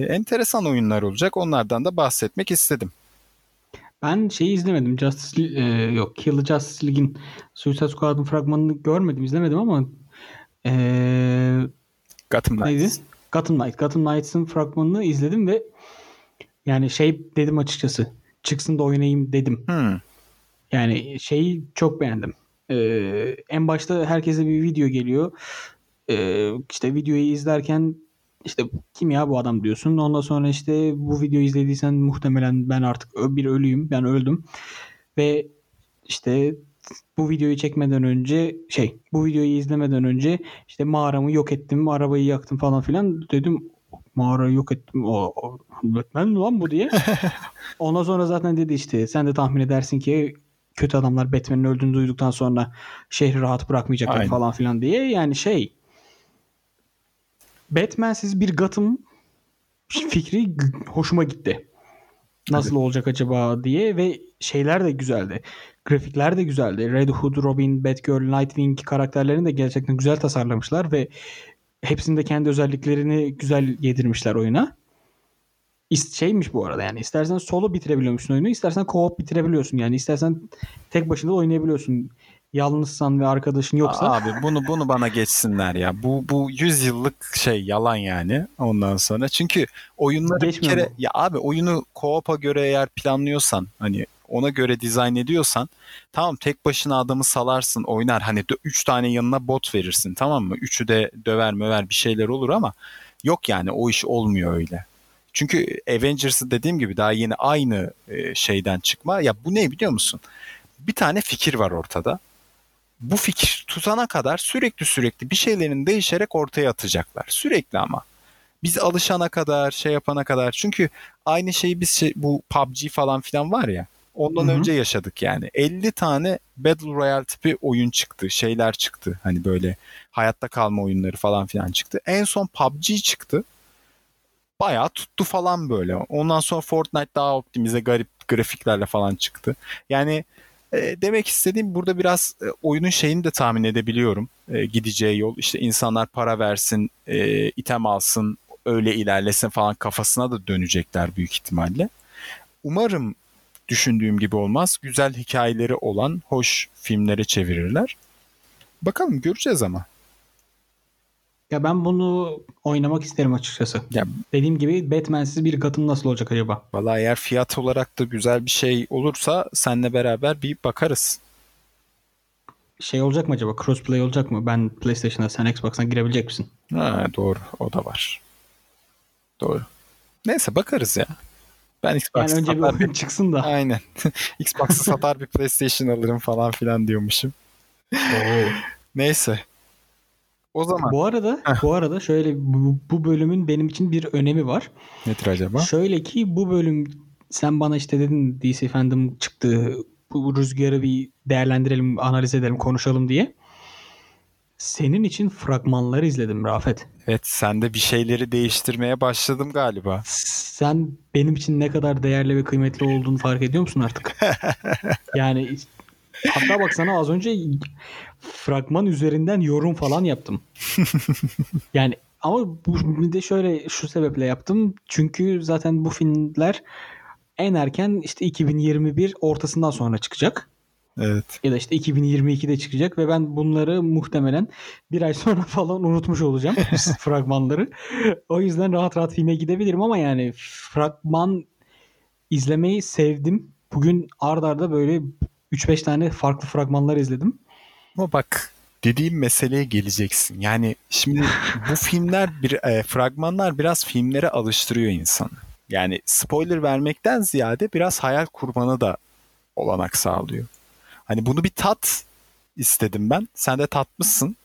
A: enteresan oyunlar olacak. Onlardan da bahsetmek istedim.
C: Ben şeyi izlemedim. Justice e, yok Kill Justice League'in Suicide Squad'ın fragmanını görmedim, izlemedim ama e,
A: Gotham? Knights.
C: Gotham Knight. Gotham Knights'ın fragmanını izledim ve yani şey dedim açıkçası. Çıksın da oynayayım dedim.
A: Hmm.
C: Yani şeyi çok beğendim. Ee, en başta herkese bir video geliyor. Ee, işte videoyu izlerken işte kim ya bu adam diyorsun. Ondan sonra işte bu videoyu izlediysen muhtemelen ben artık bir ölüyüm. Ben öldüm. Ve işte bu videoyu çekmeden önce şey bu videoyu izlemeden önce işte mağaramı yok ettim. Arabayı yaktım falan filan. Dedim mağarayı yok ettim. O, o Batman mi lan bu diye. <laughs> Ondan sonra zaten dedi işte sen de tahmin edersin ki kötü adamlar Batman'in öldüğünü duyduktan sonra şehri rahat bırakmayacaklar
A: Aynen.
C: falan filan diye. Yani şey Batman'siz bir Gotham fikri hoşuma gitti. Nasıl olacak acaba diye ve şeyler de güzeldi. Grafikler de güzeldi. Red Hood, Robin, Batgirl, Nightwing karakterlerini de gerçekten güzel tasarlamışlar ve hepsinin de kendi özelliklerini güzel yedirmişler oyuna. Şeymiş bu arada yani istersen solo bitirebiliyormuşsun oyunu istersen co-op bitirebiliyorsun yani istersen tek başına da oynayabiliyorsun. Yalnızsan ve arkadaşın yoksa
A: Abi bunu bunu bana geçsinler ya. Bu bu 100 yıllık şey yalan yani ondan sonra. Çünkü oyunları bir
C: Geçmiyor
A: kere
C: mu?
A: ya abi oyunu co-op'a göre eğer planlıyorsan hani ona göre dizayn ediyorsan tamam tek başına adamı salarsın oynar hani 3 tane yanına bot verirsin tamam mı? Üçü de döver möver bir şeyler olur ama yok yani o iş olmuyor öyle. Çünkü Avengers'ı dediğim gibi daha yeni aynı e, şeyden çıkma. Ya bu ne biliyor musun? Bir tane fikir var ortada bu fikir tutana kadar sürekli sürekli bir şeylerin değişerek ortaya atacaklar. Sürekli ama. Biz alışana kadar, şey yapana kadar. Çünkü aynı şeyi biz şey- bu PUBG falan filan var ya. Ondan
C: Hı hı.
A: önce yaşadık yani. 50 tane Battle Royale tipi oyun çıktı. Şeyler çıktı. Hani böyle hayatta kalma oyunları falan filan çıktı. En son PUBG çıktı. Bayağı tuttu falan böyle. Ondan sonra Fortnite daha optimize garip grafiklerle falan çıktı. Yani e, demek istediğim burada biraz e, oyunun şeyini de tahmin edebiliyorum. E, gideceği yol işte insanlar para versin, e, item alsın, öyle ilerlesin falan kafasına da dönecekler büyük ihtimalle. Umarım düşündüğüm gibi olmaz. Güzel hikayeleri olan hoş filmlere çevirirler. Bakalım göreceğiz ama.
C: ya ben bunu oynamak isterim açıkçası.
A: Ya
C: Dediğim gibi Batman'siz bir Gotham nasıl olacak acaba?
A: vallahi eğer fiyat olarak da güzel bir şey olursa seninle beraber bir bakarız.
C: Şey olacak mı acaba? Crossplay olacak mı? Ben PlayStation'a sen Xbox'tan girebilecek misin?
A: Ha, doğru o da var. Doğru. Neyse bakarız ya. Ben Xbox
C: Yani önce bir çıksın da.
A: Aynen. <laughs> Xbox'ı satar bir PlayStation alırım falan filan diyormuşum. Neyse. O zaman
C: Bu arada bu arada şöyle bu, bu bölümün benim için bir önemi var.
A: nedir acaba?
C: Şöyle ki bu bölüm sen bana işte dedin DC Fandom çıktı. Bu rüzgarı bir değerlendirelim, analiz edelim, konuşalım diye. Senin için fragmanları izledim Rafet.
A: Evet sen de bir şeyleri değiştirmeye başladım galiba.
C: Sen benim için ne kadar değerli ve kıymetli olduğunu fark ediyor musun artık? <laughs> Yani hatta bak sana az önce fragman üzerinden yorum falan yaptım. <laughs> Yani ama bu bir de şöyle şu sebeple yaptım. Çünkü zaten bu filmler en erken işte 2021 ortasından sonra çıkacak.
A: Evet.
C: Ya da işte 2022'de çıkacak ve ben bunları muhtemelen bir ay sonra <laughs> falan unutmuş olacağım <laughs> fragmanları. O yüzden rahat rahat filme gidebilirim ama yani fragman izlemeyi sevdim. Bugün ard arda böyle 3-5 tane farklı fragmanlar izledim.
A: Ama bak dediğim meseleye geleceksin. Yani şimdi bu <laughs> filmler bir e, fragmanlar biraz filmlere alıştırıyor insanı. Yani spoiler vermekten ziyade biraz hayal kurmanı da olanak sağlıyor. Hani bunu bir tat istedim ben. Sen de tatmışsın.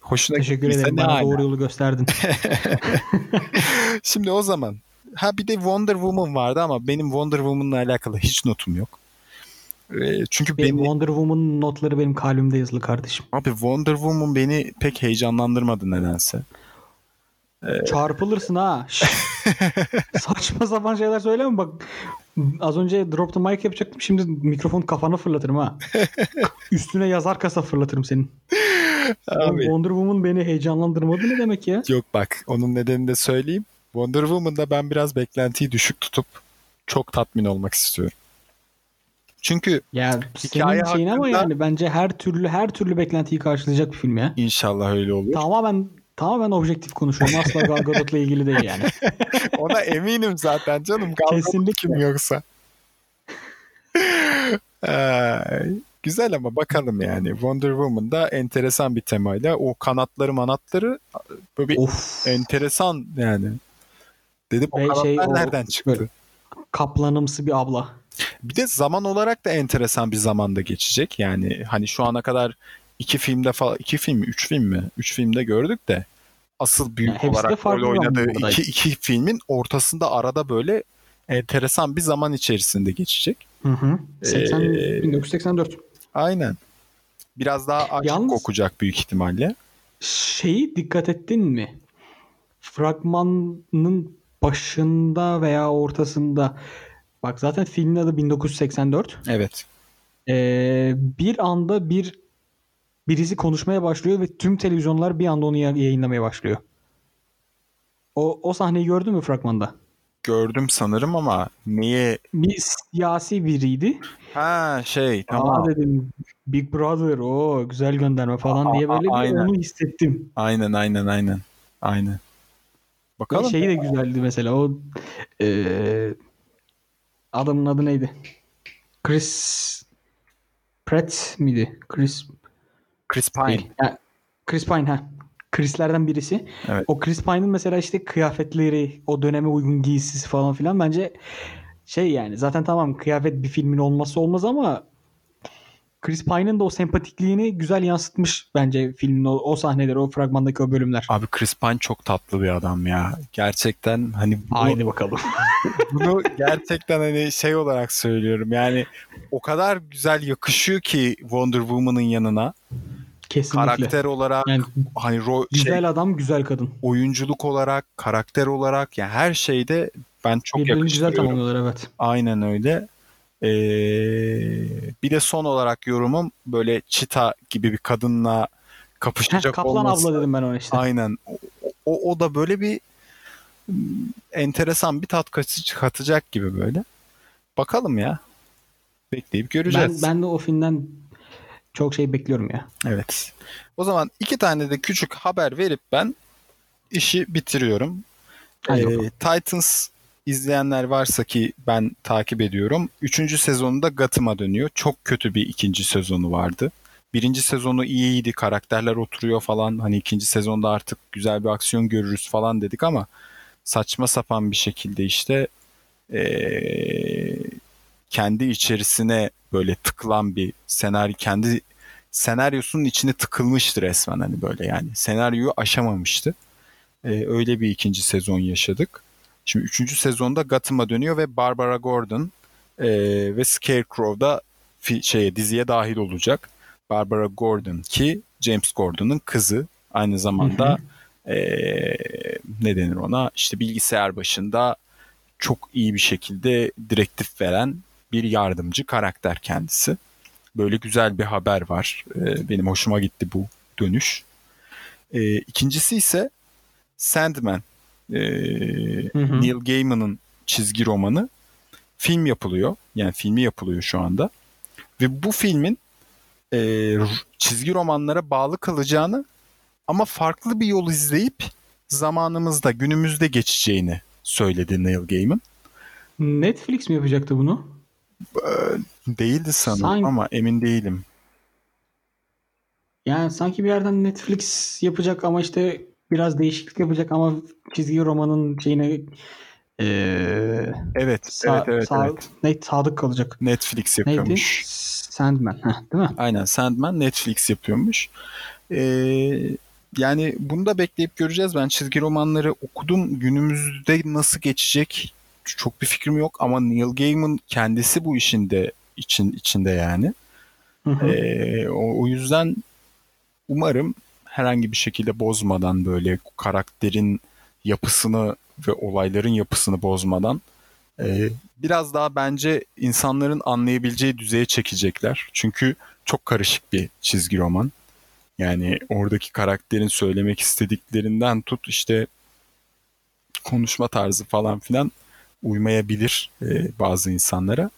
A: Hoşuna
C: Teşekkür ederim. Bana doğru yolu gösterdin. <laughs>
A: Şimdi o zaman ha bir de Wonder Woman vardı ama benim Wonder Woman'la alakalı hiç notum yok. Ee, çünkü
C: benim
A: beni,
C: Wonder Woman notları benim kalbimde yazılı kardeşim.
A: abi Wonder Woman beni pek heyecanlandırmadı nedense.
C: Çarpılırsın ha. <laughs> Saçma sapan şeyler söyleme bak. Az önce drop the mic yapacaktım. Şimdi mikrofon kafana fırlatırım ha. <laughs> Üstüne yazar kasa fırlatırım senin.
A: Abi
C: Wonder Woman beni heyecanlandırmadı ne demek ya?
A: yok bak onun nedenini de söyleyeyim. Wonder Woman'da ben biraz beklentiyi düşük tutup çok tatmin olmak istiyorum. Çünkü
C: Ya
A: Hikaye
C: senin şeyin ama
A: hakkında-
C: yani bence her türlü her türlü beklentiyi karşılayacak bir film ya.
A: inşallah öyle olur.
C: Tamamen tamamen objektif konuşuyorum. Asla Gal Gadot'la ilgili değil yani. <laughs>
A: Ona eminim zaten canım. Gal
C: Kesinlikle.
A: kim yoksa. <laughs> Güzel ama bakalım yani. Wonder Woman da enteresan bir temayla. O kanatları manatları böyle bir
C: Of.
A: enteresan yani. Dedim o
C: Ve
A: kanatlar
C: şey, o-
A: nereden çıktı?
C: Kaplanımsı bir abla.
A: Bir de zaman olarak da enteresan bir zamanda geçecek. Yani hani şu ana kadar iki filmde falan iki film mi? Üç film mi? Üç filmde gördük de asıl büyük
C: Yani
A: olarak rol oynadığı iki, iki filmin ortasında arada böyle enteresan bir zaman içerisinde geçecek.
C: Hı hı. 80,
A: Ee,
C: 1984.
A: Aynen. Biraz daha aşk
C: Yalnız-
A: kokacak büyük ihtimalle.
C: Şeyi dikkat ettin mi? Fragmanın başında veya ortasında bak zaten filmin adı 1984.
A: Evet.
C: Ee, bir anda bir birisi konuşmaya başlıyor ve tüm televizyonlar bir anda onu ya- yayınlamaya başlıyor. O, o sahneyi gördün mü fragmanda?
A: Gördüm sanırım ama neye?
C: Bir siyasi biriydi.
A: Ha şey
C: Aa
A: tamam.
C: dedim Big Brother o güzel gönderme falan diye
A: Aa,
C: böyle bir
A: aynen.
C: onu hissettim.
A: Aynen aynen aynen. Aynen.
C: Ve
A: Bakalım.
C: şey de güzeldi mesela o eee, adamın adı neydi? Chris Pratt miydi? Chris
A: Chris Pine.
C: Yani Chris Pine ha. Chris'lerden birisi.
A: Evet.
C: O Chris Pine'ın mesela işte kıyafetleri, o döneme uygun giysisi falan filan bence şey yani zaten tamam kıyafet bir filmin olması olmaz ama Chris Pine'ın da o sempatikliğini güzel yansıtmış bence filmin o, o sahneleri, o fragmandaki o bölümler.
A: Abi Chris Pine çok tatlı bir adam ya. Gerçekten hani bunu,
C: Haydi bakalım. <laughs>
A: bunu gerçekten hani şey olarak söylüyorum. Yani o kadar güzel yakışıyor ki Wonder Woman'ın yanına.
C: Kesinlikle.
A: Karakter olarak
C: Yani
A: hani ro- şey,
C: güzel adam, güzel kadın.
A: oyunculuk olarak, karakter olarak yani her şeyde ben çok
C: Birbirini güzel tamamlıyorlar evet.
A: Aynen öyle. Ee, bir de son olarak yorumum böyle çita gibi bir kadınla
C: Heh,
A: kapışacak
C: Kaplan
A: olması.
C: abla dedim ben ona işte.
A: Aynen. O, o, da böyle bir mm, enteresan bir tat katacak gibi böyle. Bakalım ya. Bekleyip
C: Ben,
A: göreceğiz.
C: ben de o filmden çok şey bekliyorum ya.
A: Evet. O zaman iki tane de küçük haber verip ben işi bitiriyorum. Ee. Titans izleyenler varsa ki ben takip ediyorum. Üçüncü sezonunda Gotham'a dönüyor. Çok kötü bir ikinci sezonu vardı. Birinci sezonu iyiydi. Karakterler oturuyor falan. Hani ikinci sezonda artık güzel bir aksiyon görürüz falan dedik ama saçma sapan bir şekilde işte ee, kendi içerisine böyle tıkılan bir senaryo kendi senaryosunun içine tıkılmıştı resmen hani böyle yani senaryoyu aşamamıştı. Ee, öyle bir ikinci sezon yaşadık. Şimdi üçüncü sezonda Gotham'a dönüyor ve Barbara Gordon e, ve Scarecrow da fi- şeye diziye dahil olacak. Barbara Gordon ki James Gordon'ın kızı aynı zamanda e, ne denir ona işte bilgisayar başında çok iyi bir şekilde direktif veren bir yardımcı karakter kendisi. Böyle güzel bir haber var. E, benim hoşuma gitti bu dönüş. E, ikincisi ise Sandman. E,
C: Hı hı.
A: Neil Gaiman'ın çizgi romanı film yapılıyor. Yani filmi yapılıyor şu anda. Ve bu filmin e, çizgi romanlara bağlı kalacağını ama farklı bir yol izleyip zamanımızda, günümüzde geçeceğini söyledi Neil Gaiman.
C: Netflix mi yapacaktı bunu?
A: Değildi sanırım
C: Sanki-
A: ama emin değilim.
C: Yani sanki bir yerden Netflix yapacak ama işte biraz değişiklik yapacak ama çizgi romanın şeyine eee
A: Evet,
C: sa-
A: evet, evet,
C: sa-
A: evet.
C: ne sadık kalacak.
A: Netflix
C: Neydi?
A: yapıyormuş.
C: Sandman. Heh, değil mi?
A: Aynen Sandman Netflix yapıyormuş. Ee, yani bunu da bekleyip göreceğiz. Ben çizgi romanları okudum. Günümüzde nasıl geçecek çok bir fikrim yok ama Neil Gaiman kendisi bu işin de için içinde yani.
C: Hı hı.
A: Ee, o, o yüzden umarım herhangi bir şekilde bozmadan böyle karakterin yapısını ve olayların yapısını bozmadan e, biraz daha bence insanların anlayabileceği düzeye çekecekler. Çünkü çok karışık bir çizgi roman. Yani oradaki karakterin söylemek istediklerinden tut işte konuşma tarzı falan filan uymayabilir e, bazı insanlara.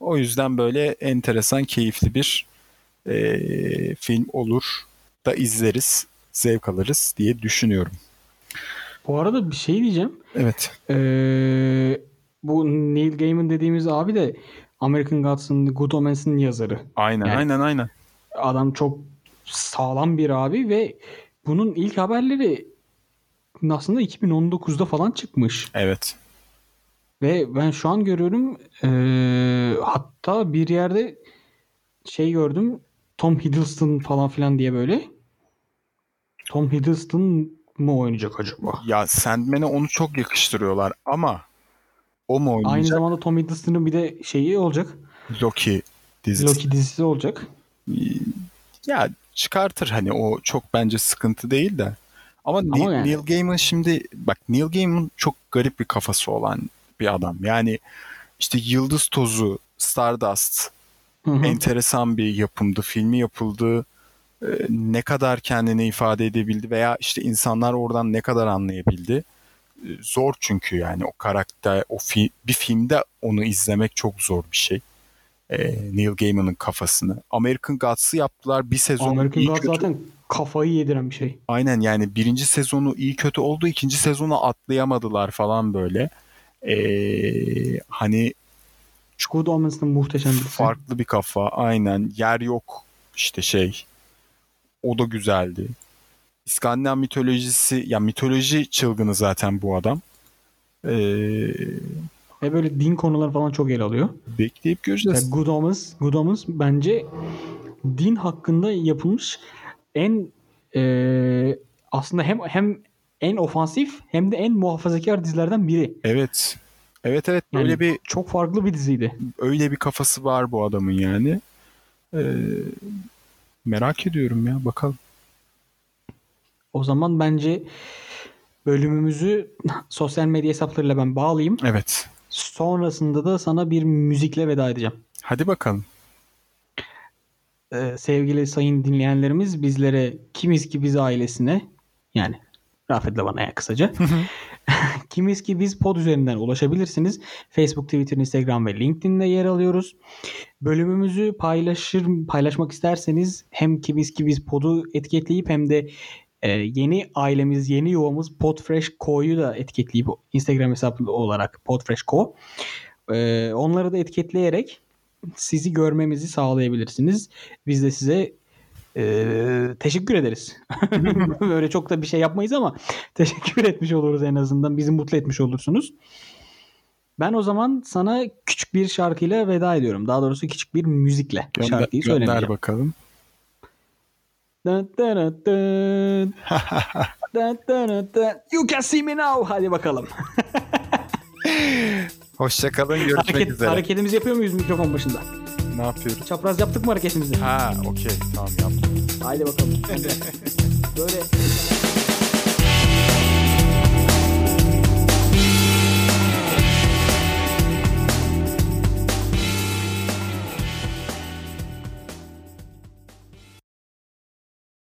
A: O yüzden böyle enteresan, keyifli bir e, film olur da izleriz, zevk alırız diye düşünüyorum.
C: Bu arada bir şey diyeceğim.
A: Evet.
C: Ee, bu Neil Gaiman dediğimiz abi de American Gods'ın Good Omens'in yazarı.
A: Aynen
C: Yani-
A: aynen aynen.
C: Adam çok sağlam bir abi ve bunun ilk haberleri aslında 2019'da falan çıkmış.
A: Evet.
C: Ve ben şu an görüyorum eee, hatta bir yerde şey gördüm Tom Hiddleston falan filan diye böyle. Tom Hiddleston mu oynayacak acaba?
A: Ya Sandman'e onu çok yakıştırıyorlar ama o mu
C: Aynı
A: oynayacak?
C: zamanda Tom Hiddleston'ın bir de şeyi olacak.
A: Loki dizisi.
C: Loki dizisi olacak.
A: Ya çıkartır hani o çok bence sıkıntı değil de. Ama, Neil,
C: yani-
A: Neil Gaiman şimdi bak Neil Gaiman çok garip bir kafası olan bir adam. Yani işte Yıldız Tozu, Stardust
C: Hı hı.
A: enteresan bir yapımdı. Filmi yapıldı. Ee, ne kadar kendini ifade edebildi veya işte insanlar oradan ne kadar anlayabildi. Ee, Zor çünkü yani o karakter, o fi- bir filmde onu izlemek çok zor bir şey. Ee, Neil Gaiman'ın kafasını. American Gods'ı yaptılar. Bir sezon
C: American Gods
A: kötü.
C: zaten kafayı yediren bir şey.
A: Aynen yani birinci sezonu iyi kötü oldu. ikinci sezonu atlayamadılar falan böyle. Ee, hani
C: Good Omens'ın muhteşem bir
A: farklı bir kafa. Aynen. Yer yok işte şey. O da güzeldi. İskandinav mitolojisi ya mitoloji çılgını zaten bu adam. Ee,
C: Ve böyle din konuları falan çok ele alıyor.
A: bekleyip göreceğiz.
C: Good Omens, Good Omens bence din hakkında yapılmış en e, aslında hem hem en ofansif hem de en muhafazakar dizilerden biri.
A: Evet. Evet evet
C: Yani
A: öyle bir
C: çok farklı bir diziydi.
A: öyle bir kafası var bu adamın yani. Ee, merak ediyorum ya bakalım.
C: O zaman bence bölümümüzü <laughs> sosyal medya hesaplarıyla ben bağlayayım.
A: Evet.
C: Sonrasında da sana bir müzikle veda edeceğim.
A: Hadi bakalım.
C: Ee, sevgili sayın dinleyenlerimiz bizlere kimiz ki biz ailesine yani Rafet'le bana ya kısaca <laughs> kimiz ki biz pod üzerinden ulaşabilirsiniz. Facebook, Twitter, Instagram ve LinkedIn'de yer alıyoruz. Bölümümüzü paylaşır paylaşmak isterseniz hem kimiz ki biz podu etiketleyip hem de e, yeni ailemiz, yeni yuvamız Podfresh Co'yu da etiketleyip Instagram hesabı olarak Podfresh Co. E, onları da etiketleyerek sizi görmemizi sağlayabilirsiniz. Biz de size teşekkür ederiz. <laughs> Böyle çok da bir şey yapmayız ama <laughs> teşekkür etmiş oluruz en azından. Bizi mutlu etmiş olursunuz. Ben o zaman sana küçük bir şarkıyla veda ediyorum. Daha doğrusu küçük bir müzikle
A: Gönder,
C: şarkıyı
A: gönder
C: söylemeyeceğim.
A: bakalım.
C: Dun dun. <laughs> You can see me now. Hadi bakalım.
A: Hoşçakalın. Görüşmek
C: Hareket,
A: üzere.
C: hareketimizi yapıyor muyuz mikrofon başında?
A: Ne yapıyoruz?
C: Çapraz yaptık mı hareketimizi?
A: Ha, okey. Tamam yaptım.
C: Haydi bakalım. <laughs> Böyle